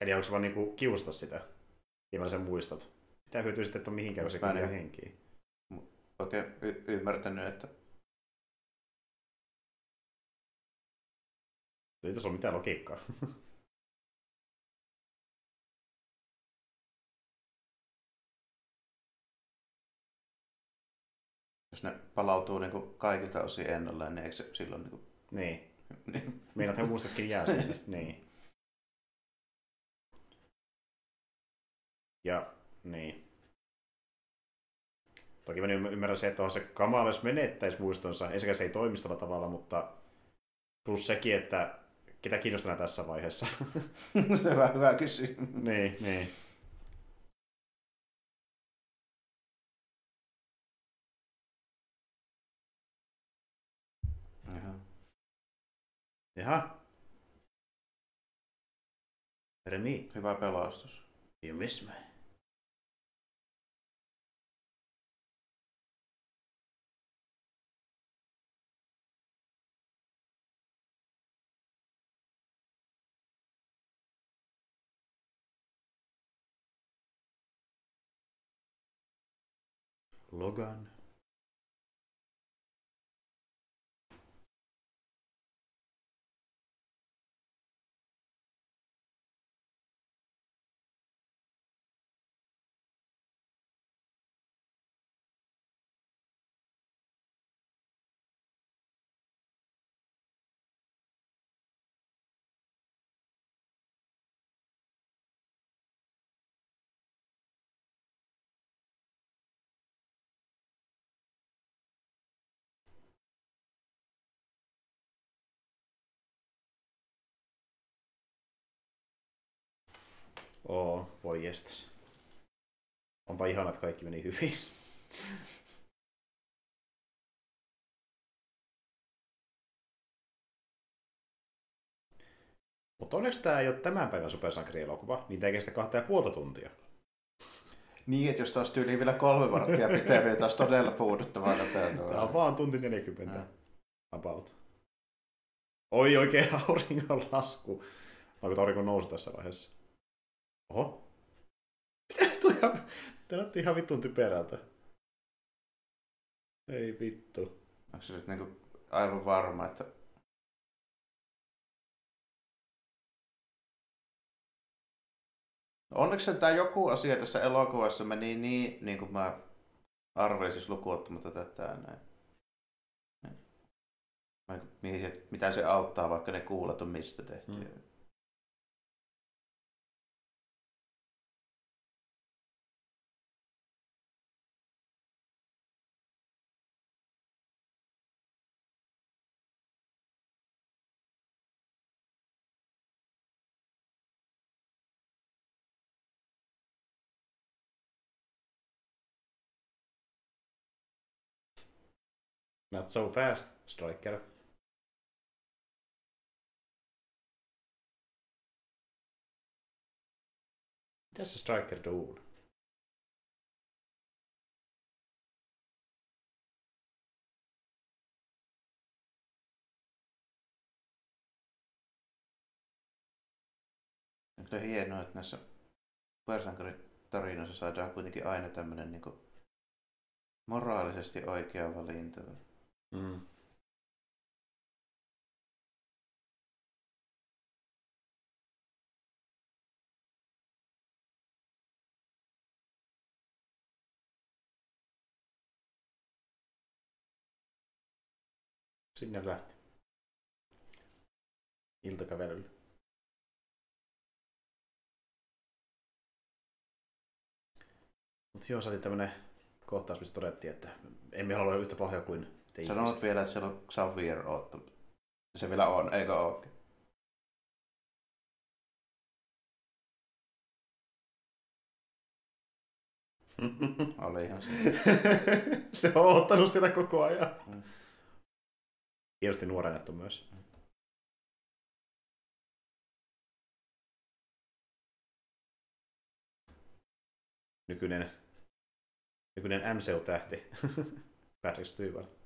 Eli onko se vaan niinku kiusata sitä? Ilman sen muistot. Mitä hyötyä sitten, että on mihinkään, kun se kyllä en-? Oikein y- ymmärtänyt, että Ei tässä ole mitään logiikkaa. [laughs] jos ne palautuu niin kuin kaikilta osin ennalleen, niin eikö se silloin niin [laughs] kuin... niin. Meinaat he muistakin jää sinne. niin. Ja, niin. Toki mä ymm- ymmärrän se, että on se kamala, jos menettäisi muistonsa. Ensinnäkin se ei toimisi tällä tavalla, mutta plus sekin, että ketä kiinnostaa tässä vaiheessa. [laughs] se on hyvä, hyvä kysymys. niin, niin. Jaha. Jaha. Remi, Hyvä pelastus. you miss me. Logan. Oo, voi jestas. Onpa ihana, että kaikki meni hyvin. Mutta onneksi tämä ei ole tämän päivän supersankarielokuva, niin tämä ei kestä kahta ja puolta tuntia. Niin, että jos taas tyyliin vielä kolme varttia pitää, niin taas todella puuduttavaa nopeutua. Tämä on vaan tunti 40. Ja. About. Oi oikein [laughs] auringon lasku. Onko aurinko nousu tässä vaiheessa? Oho. [laughs] Mitä tuo ihan... Näytti ihan vittun typerältä. Ei vittu. Onko se nyt niinku aivan varma, että No Onneksi tämä joku asia tässä elokuvassa meni niin, niin kuin mä arvelin siis lukuottamatta tätä näin. Mä mietin, että mitä se auttaa, vaikka ne kuulet on mistä tehty. Mm. Not so fast, Striker. Mitä se Striker duun? On kyllä hienoa, että näissä supersankaritarinoissa saadaan kuitenkin aina tämmöinen niin moraalisesti oikea valinta. Mm. Sinne lähti. Iltakävelylle. Mutta joo, se oli tämmönen kohtaus, missä todettiin, että emme halua yhtä pahoja kuin te Sanonut ihmiset. vielä, että siellä on Xavier Otto. Se vielä on, eikö ole? [laughs] Olihan se. [laughs] se on ottanut sitä koko ajan. Mm. Hienosti nuorennettu myös. Nykyinen, nykyinen MCU-tähti. [laughs] Patrick Stewart.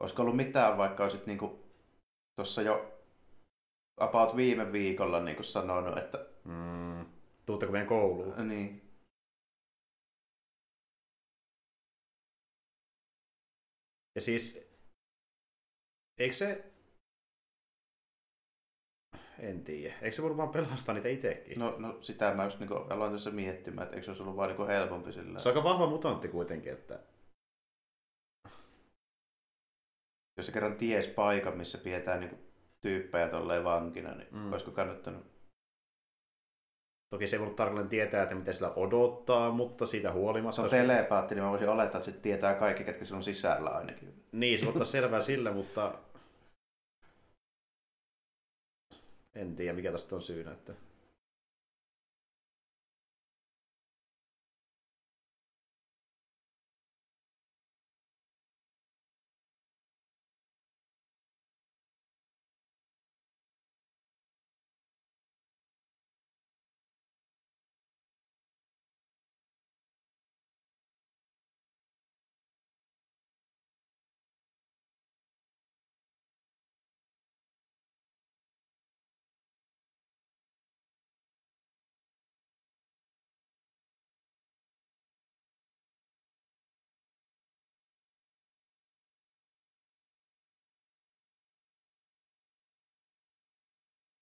Olisiko ollut mitään, vaikka olisit niinku tuossa jo about viime viikolla niinku sanonut, että Mm. Tuutteko meidän kouluun? niin, Ja siis, eikö se... En tiedä. Eikö se voinut vaan pelastaa niitä itsekin? no, no sitä mä just niinku aloin tässä miettimään, että eikö se olisi ollut vaan niinku helpompi sillä. Se on aika vahva mutantti kuitenkin, että... Jos se kerran ties paikan, missä pidetään niinku tyyppejä tolleen vankina, niin Mm. olisiko kannattanut Toki se ei voinut tarkalleen tietää, että mitä sillä odottaa, mutta siitä huolimatta... Se on telepaatti, niin mä voisin olettaa, että se tietää kaikki, ketkä siellä on sisällä ainakin. Niin, se ottaa [laughs] selvää sillä, mutta... En tiedä, mikä tästä on syynä. Että...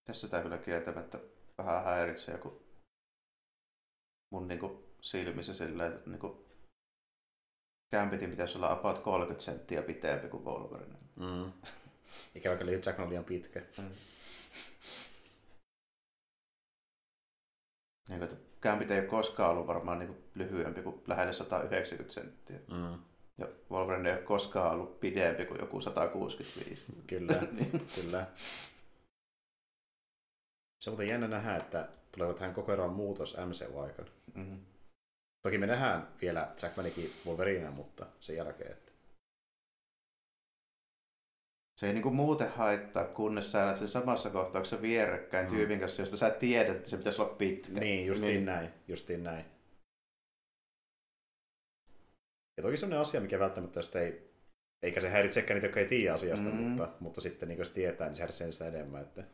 Tässä tämä kyllä kieltämättä vähän häiritsee, kun mun niinku silmissä sillä että niinku Gambitin pitäisi olla about 30 senttiä pitempi kuin Wolverine. Mm. Ikävä kyllä Jack on liian pitkä. Niin, että Gambit ei ole koskaan ollut varmaan niinku lyhyempi kuin lähelle 190 senttiä. Mm. Ja Wolverine ei ole koskaan ollut pidempi kuin joku 165. Kyllä, [laughs] Niin. kyllä. Se on jännä nähdä, että tuleeko tähän koko ajan muutos MCU-aikana. Mhm. Toki me nähdään vielä Jack Manickin Wolverine, mutta sen jälkeen, että... Se ei niinku muuten haittaa, kunnes sä näet sen samassa kohtauksessa vierekkäin Mm. tyypin kanssa, josta sä tiedät, että se pitäisi olla pitkä. Niin, justiin niin. näin, justiin näin. Ja toki sellainen asia, mikä välttämättä sitä ei, eikä se häiritsekään niitä, jotka ei tiedä asiasta, Mm. mutta, mutta sitten niin jos tietää, niin se häiritsee sitä enemmän. Että...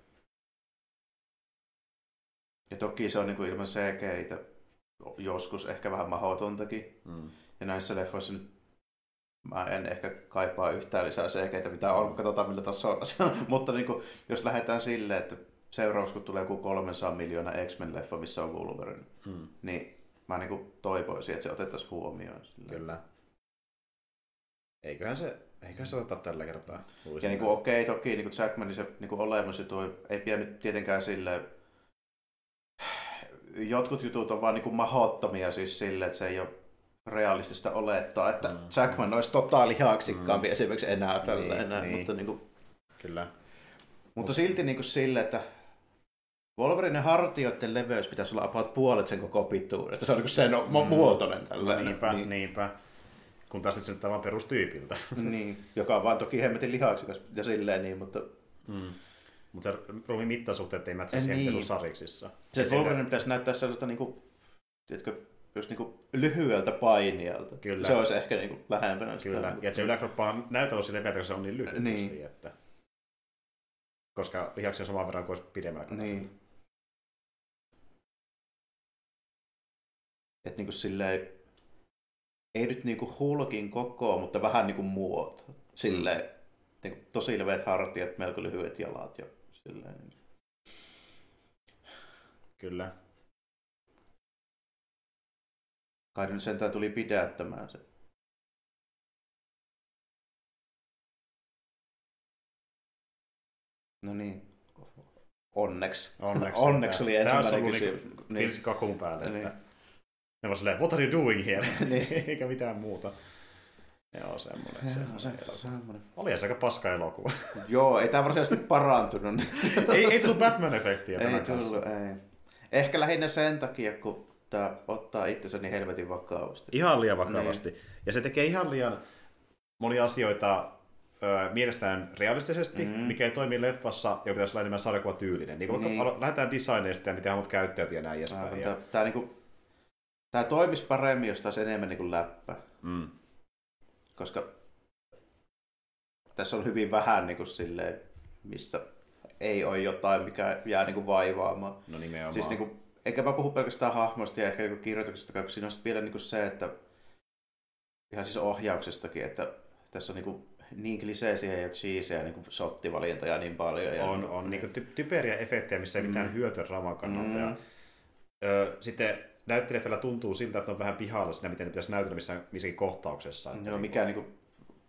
Ja toki se on niin kuin ilman CGI joskus ehkä vähän mahdotontakin. Mm. Ja näissä leffoissa nyt mä en ehkä kaipaa yhtään lisää CGI, mitä on, katsotaan millä tasolla se on. [laughs] Mutta niin kuin, jos lähdetään silleen, että seuraavaksi kun tulee joku 300 miljoonaa X-Men-leffa, missä on Wolverine, Mm. niin mä niin kuin toivoisin, että se otettaisiin huomioon. Silleen. Kyllä. Eiköhän se, eiköhän se ottaa tällä kertaa. Ja niin kuin, okei, toki niin kuin Jackmanin se niin kuin olemus ei pidä nyt tietenkään silleen, jotkut jutut on vaan niin kuin mahottomia siis silleen, että se ei ole realistista olettaa, että Mm. Jackman olisi totaalihaksikkaampi Mm. mm. esimerkiksi enää tällä Niin, enää, niin. mutta, niin kuin, Kyllä. mutta silti niin kuin silleen, että Wolverinen hartioiden leveys pitäisi olla about puolet sen koko pituudesta. Se on niin sen mm. muotoinen tällä Niinpä, niin, niinpä. Kun taas se nyt on vaan perustyypiltä. niin, joka on vaan toki hemmetin lihaksikas ja silleen niin, mutta Mm. Mutta se ruumiin mittasuhteet ei mätsä siihen niin. sariksissa. Se, että Wolverine pitäisi näyttää sellaista niinku, tiedätkö, just niinku lyhyeltä painijalta. Kyllä. Se olisi ehkä niinku lähempänä sitä. Kyllä, niinku- ja että se yläkroppa on näytä tosi leveätä, koska se on niin lyhyt. Niin. Niin. Että... Koska lihaksia saman verran kuin olisi pidemmällä. Niin. Että niinku silleen, ei nyt niinku hulkin koko, mutta vähän niinku muoto. Silleen, niinku tosi leveät hartiat, melko lyhyet jalat ja silleen. Kyllä. Kai nyt sentään tuli pidättämään se. No niin. Onneksi. Onneksi. Onneksi oli Tämä ensimmäinen ollut kysymys. Niin. Niin. Virsi kakun päälle. Niin. Että... Ne vaan silleen, what are you doing here? [laughs] Niin. Eikä mitään muuta. Joo, semmoinen. Se on semmoinen se, semmoinen. Oli se aika paska elokuva. [laughs] Joo, ei tämä varsinaisesti parantunut. niin- [laughs] ei, ei tullut Batman-efektiä ei kanssa. tullut, ei. Ehkä lähinnä sen takia, kun tämä ottaa itsensä niin helvetin vakavasti. Ihan liian vakavasti. Niin. Ja se tekee ihan liian monia asioita ö, mielestään realistisesti, Mm. mikä ei toimi leffassa, ja pitäisi olla enemmän sarjakuvatyylinen. Niin kuin Niin. niin. lähdetään designeista ja mitä hahmot käyttäjät ja näin edespäin. Ja, Tämä, tämä, niinku, tämä toimisi paremmin, jos taas enemmän niin kuin läppä. mm. Koska tässä on hyvin vähän niin kuin silleen, mistä ei ole jotain, mikä jää niin kuin vaivaamaan. No nimenomaan. Siis niin kuin, eikä mä puhu pelkästään hahmoista ja ehkä niin kirjoituksesta, koska siinä on vielä niin kuin se, että ihan siis ohjauksestakin, että tässä on niin, kuin niin kliseisiä ja cheesejä niin kuin shottivalintoja niin paljon. Ja on, on niin ty- typeriä efektejä, missä ei mitään Mm. hyötyä draman kannalta. Mm. Ja, ö, sitten näyttelijät vielä tuntuu siltä, että ne on vähän pihalla siinä, miten ne pitäisi näytellä missä, missäkin kohtauksessa. Että Joo, niin mikä niin kuin,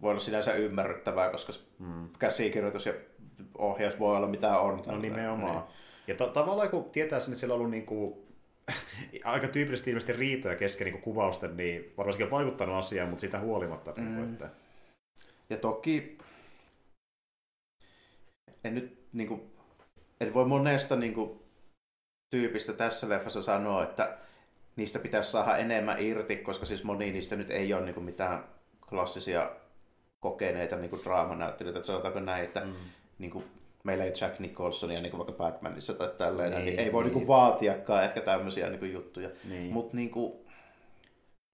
voi olla sinänsä ymmärrettävää, koska Mm. käsikirjoitus ja ohjaus voi olla mitä on. No nimenomaan. Ja to- tavallaan kun tietää sen, että siellä on ollut niinku, [laughs] aika tyypillisesti ilmeisesti riitoja kesken niinku kuvausten, niin varmasti on vaikuttanut asiaan, mutta siitä huolimatta. Mm. Niinku, että, Ja toki en nyt niin kuin, en voi monesta niin kuin, tyypistä tässä leffassa sanoa, että niistä pitäisi saada enemmän irti, koska siis moni niistä nyt ei ole niin kuin, mitään klassisia kokeneita niin kuin draamanäyttelijöitä. Että sanotaanko näin, että mm. niin kuin, meillä ei Jack Nicholsonia niin kuin vaikka Batmanissa tai tälleen, niin, Niin, ei voi niin. niin. Kuin, vaatiakaan ehkä tämmöisiä niin kuin, juttuja. niin. Mutta niin kuin,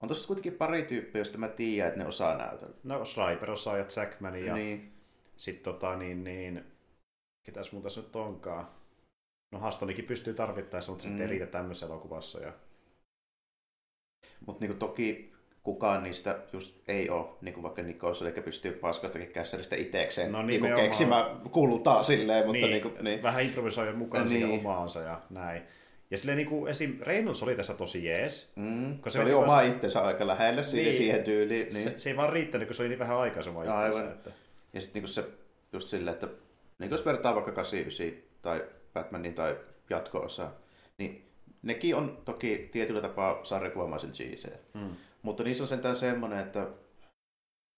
on tuossa kuitenkin pari tyyppiä, joista mä tiedän, että ne osaa näytellä. No Schreiber osaa ja Jackman ja niin. Sitten tota niin, niin ketäs muuta se nyt onkaan. No Hastonikin pystyy tarvittaessa, mutta mm. sitten ei riitä tämmöisessä elokuvassa. Ja... Mutta niinku toki kukaan niistä just ei ole, niinku vaikka Nicholson, eli pystyy paskastakin kässäristä itekseen No niinku keksimään kultaa silleen, mutta niin, niinku, niin. vähän improvisoida mukaan niin. Siihen omaansa ja näin. Ja silleen niin kuin esim. Reynolds oli tässä tosi jees. Mm, Kun se, se oli oma vasta- itsensä aika lähellä siihen, Niin. siihen tyyliin. Niin. Se, se, ei vaan riittänyt, kun se oli niin vähän aikaisemmin Aivan. itse, Että... Ja sitten niinku se just silleen, että niin jos vertaa vaikka 89 tai Batmanin tai jatko-osaa, niin nekin on toki tietyllä tapaa sarjakuvamaisen cheesejä. Mm. Mutta niissä on sentään semmoinen, että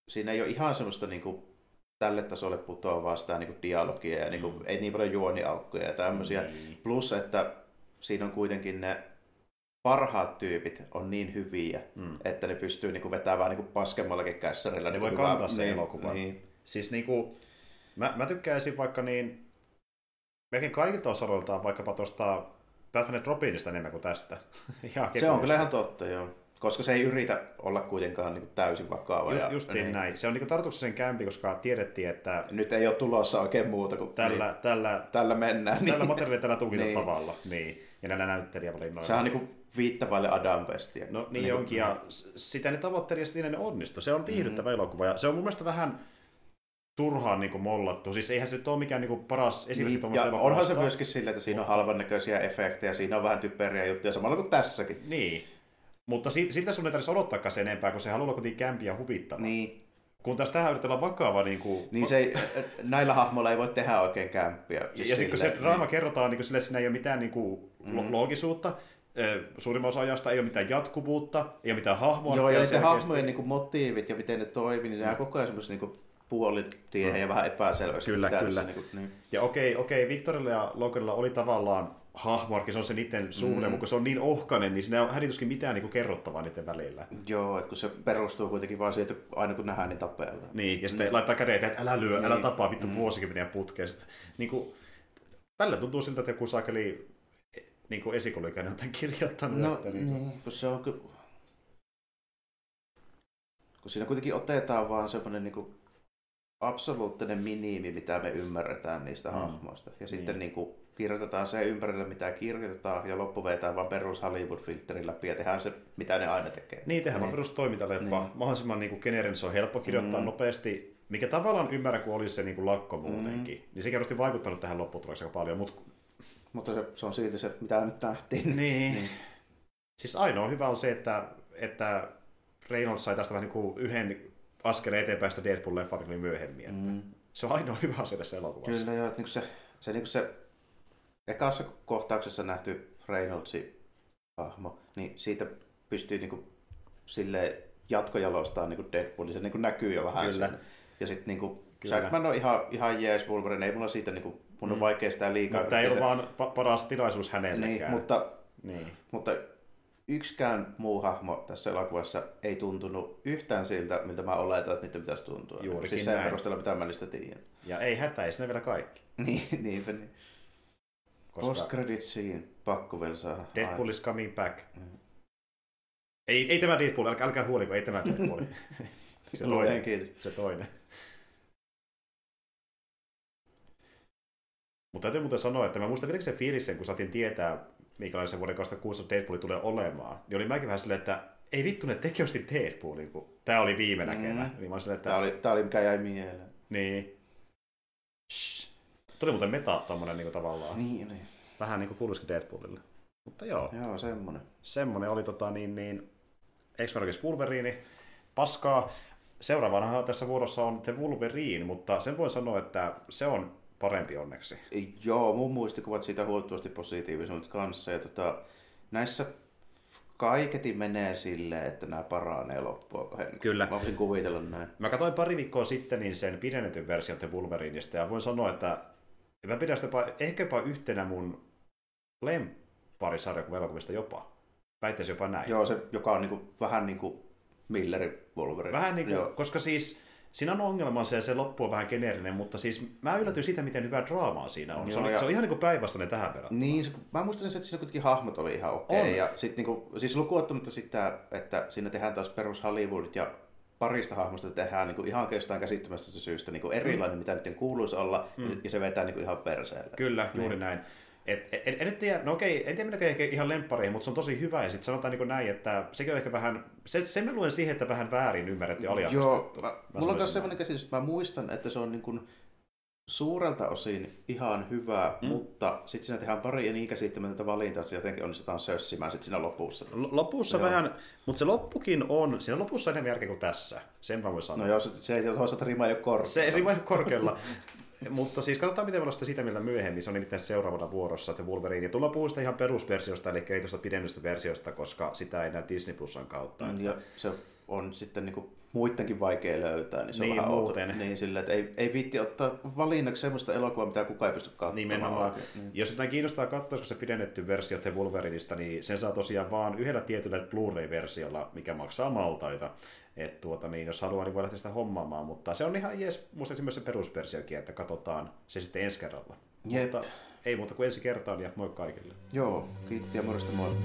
siinä ei ole ihan semmoista niin kuin, tälle tasolle putoavaa sitä niin kuin dialogia ja niin kuin, Mm. ei niin paljon juoniaukkoja ja tämmöisiä. Niin. Plus, että siinä on kuitenkin ne parhaat tyypit on niin hyviä, Mm. että ne pystyy niin kuin, vetämään niin kuin, paskemmallakin kässärillä. Niin voi kuin hyvää- kantaa sen niin, elokuvan. Niin. Siis niinku, mä, mä tykkäisin vaikka niin, melkein kaikilta osaroiltaan vaikkapa tuosta Batman and Robinista enemmän kuin tästä. [laughs] ihan Se on kyllä ihan totta, joo. Koska se ei yritä olla kuitenkaan niin kuin täysin vakava. Just, ja, justiin niin. näin. Se on niin tarkoituksessa sen kämpi, koska tiedettiin, että Nyt ei ole tulossa oikein muuta kuin tällä, niin, tällä, tällä mennään. tällä niin. materiaalilla tällä tulkita Niin. tavalla. Niin. Ja näillä näyttelijävalinnoilla. Se on niin kuin viittavaille Adam Westia. No niin, Niin niin onkin, ja s- sitä ne tavoitteli ja siinä ne onnistui. Se on viihdyttävä mm-hmm. elokuva, ja se on mun mielestä vähän turhaan niin kuin mollattu. Siis eihän se nyt ole mikään niin kuin paras esimerkki Niin, ja onhan se myöskin sillä, että siinä on halvan näköisiä efektejä, siinä on vähän typeriä juttuja, samalla kuin tässäkin. Niin. Mutta si- siltä sun ei tarvitsisi odottaakaan sen enempää, kun se haluaa kuitenkin kämpiä huvittava. Niin, Kun taas tähän yritetään olla vakava, niin kuin... niin se ei, näillä hahmoilla ei voi tehdä oikein kämppiä. Ja, ja sitten kun se draama kerrotaan, niin kuin sille siinä ei ole mitään niin kuin, Mm. lo- loogisuutta, suurimman osa ajasta ei ole mitään jatkuvuutta, ei ole mitään hahmoa. Joo, ja niiden hahmojen niin kuin, motiivit ja miten ne toimii, niin ne jää koko ajan semmoisen niin puolitiehen ja vähän epäselväksi. Kyllä, kyllä. Tässä, niin kuin, niin. Ja okei, okei, Victorilla ja Loganilla oli tavallaan hahmoarkki, se on se niiden suhde, mm. mutta kun se on niin ohkainen, niin siinä ole hädituskin mitään niin kuin kerrottavaa niiden välillä. Joo, että kun se perustuu kuitenkin vaan siihen, että aina kun nähdään, niin tapellaan. Niin, ja sitten mm. laittaa kädet, että älä lyö, älä Niin. tapaa vittu mm. vuosikymmeniä putkeen. Niin kuin, tällä tuntuu siltä, että joku saakeli niin kuin esikouluikäinen on tämän kirjoittanut. No että niin, niin, kun se on kyllä... Kun siinä kuitenkin otetaan vaan semmoinen niin absoluuttinen minimi, mitä me ymmärretään niistä Mm. mm. hahmoista. Ja sitten Niin. niin kuin kirjoitetaan se ympärille, mitä kirjoitetaan, ja loppu vetää vaan perus Hollywood-filterin läpi, ja tehdään se, mitä ne aina tekee. Niin, tehdään Niin. perus toimintaleffa. Niin. Mahdollisimman niin kuin geneerinen, se on helppo kirjoittaa mm. Mm. nopeasti. Mikä tavallaan ymmärrän, kun olisi se niin kuin lakko muutenkin. Mm. Niin se kerrosti vaikuttanut tähän lopputulokseen aika paljon. Mutta Mutta se, se on silti se, mitä nyt nähtiin. niin. Niin. Siis ainoa hyvä on se, että, että Reynolds sai tästä vähän niin kuin yhden askeleen eteenpäin sitä Deadpool-leffaa niin myöhemmin. Mm. Mm. Se on ainoa hyvä asia tässä elokuvassa. Kyllä joo, että niinku se, se, niinku se ekassa kohtauksessa nähty Reynoldsin hahmo, niin siitä pystyy niinku silleen jatkojalostaa niinku Deadpoolin, se niinku näkyy jo vähän Kyllä. Ja sitten niinku, Kyllä. Jackman on ihan, ihan jees Wolverine, ei mulla siitä niinku, mun on Mm. vaikea sitä liikaa. Mutta tämä ei ole yrittää- vaan pa- paras tilaisuus hänellekään. niin, mutta, niin. mutta yksikään muu hahmo tässä elokuvassa ei tuntunut yhtään siltä, miltä mä oletan, että niiden pitäisi tuntua. Juurikin siis sen näin. perusteella, mitä mä niistä tiedän. Ja ei hätä, ei vielä kaikki. [laughs] niin, niinpä niin. Koska Post credit scene, pakko vielä saada. Deadpool is coming back. Mm. Ei, ei tämä Deadpool, älkää, älkää huoliko, ei tämä Deadpool. [laughs] se Luojan toinen. kiitos. Se toinen. Mutta täytyy muuten sanoa, että mä muistan vieläkin se sen, kun saatiin tietää, minkälainen se vuoden 2016 Deadpool tulee olemaan. Niin oli mäkin vähän silleen, että ei vittu, ne teki osti Deadpoolin, kun tämä oli viime Mm. näkemä. Niin mä silleen, että Tämä oli, tää oli mikä jäi mieleen. niin. Shh. Tuli muuten meta tommonen niin tavallaan. Niin, niin. Vähän niin kuin kuuluisikin Deadpoolille. Mutta joo, Joo, semmonen. semmonen oli tota niin, niin X-Men Wolverine. Paskaa. Seuraavanahan tässä vuorossa on The Wolverine, mutta sen voin sanoa, että se on parempi onneksi. Joo, mun muistikuvat siitä huomattavasti positiivisemmat kanssa. Ja tota, näissä kaiketi menee silleen, että nämä paranee loppua kohden. Kyllä. Mä voisin kuvitella näin. Mä katsoin pari viikkoa sitten niin sen pidennetyn version The Wolverineista ja voin sanoa, että mä pidän sitä jopa, ehkä jopa yhtenä mun lemmparisarjakuvista jopa. Väittäisin jopa näin. Joo, se, joka on niinku, vähän niin kuin Millerin Wolverine. Vähän niin kuin, Joo. koska siis siinä on ongelmansa ja se loppu on vähän geneerinen, mutta siis mä yllätyin siitä, miten hyvää draamaa siinä on. se, Joo, on ja- se on ihan niin kuin päinvastainen tähän verrattuna. Niin, se, mä muistan, että siinä kuitenkin hahmot oli ihan okei. On. Okay. Ja sit niinku, siis lukuottamatta sitä, että siinä tehdään taas perus Hollywood ja parista hahmosta tehdään niinku ihan oikeastaan käsittämättä syystä niinku erilainen, mitä niiden kuuluisi olla, Mm. ja se vetää niinku ihan perseelle. Kyllä, juuri Niin. näin. Et, en, en, nyt tiedä, no okei, en tiedä minäkään ehkä ihan lemppareihin, mutta se on tosi hyvä. Ja sitten sanotaan niin näin, että sekin on ehkä vähän, se, sen mä luen siihen, että vähän väärin ymmärretty ja Joo, mä, Mä mulla on myös sellainen käsitys, että mä muistan, että se on niin kuin suurelta osin ihan hyvä, Mm. mm. mutta sitten siinä tehdään pari niin käsittämätöntä valintaa, että se jotenkin onnistutaan sössimään sitten siinä lopussa. L- Lopussa Joo. vähän, mutta se loppukin on, siinä lopussa on enemmän järkeä kuin tässä. Sen mä voin sanoa. No joo, se, se ei toisaalta rima ei ole korkealla. Se rima ei ole korkealla. [laughs] Mutta siis katsotaan, miten me ollaan sitä sitä mieltä myöhemmin. Se on nimittäin seuraavana vuorossa, että Wolverine. Ja tullaan puhumaan sitä ihan perusversiosta, eli ei tuosta pidennystä versiosta, koska sitä ei näe Disney Plusan kautta. Mm, Ja se on sitten niinku muidenkin vaikea löytää, niin se Niin, on vähän muuten. outo. Niin sillä, että ei, ei viitti ottaa valinnaksi semmoista elokuvaa, mitä kukaan ei pysty katsomaan. Nimenomaan. Niin. Jos jotain kiinnostaa katsoa, se pidennetty versio The Wolverineista, niin sen saa tosiaan vaan yhdellä tietyllä Blu-ray-versiolla, mikä maksaa maltaita. Et tuota, niin jos haluaa, niin voi lähteä sitä hommaamaan, mutta se on ihan jees, muistaakseni myös se perusversiokin, että katsotaan se sitten ensi kerralla. Jep. Mutta ei muuta kuin ensi kertaan ja moi kaikille. Joo, kiitti ja morjesta moi.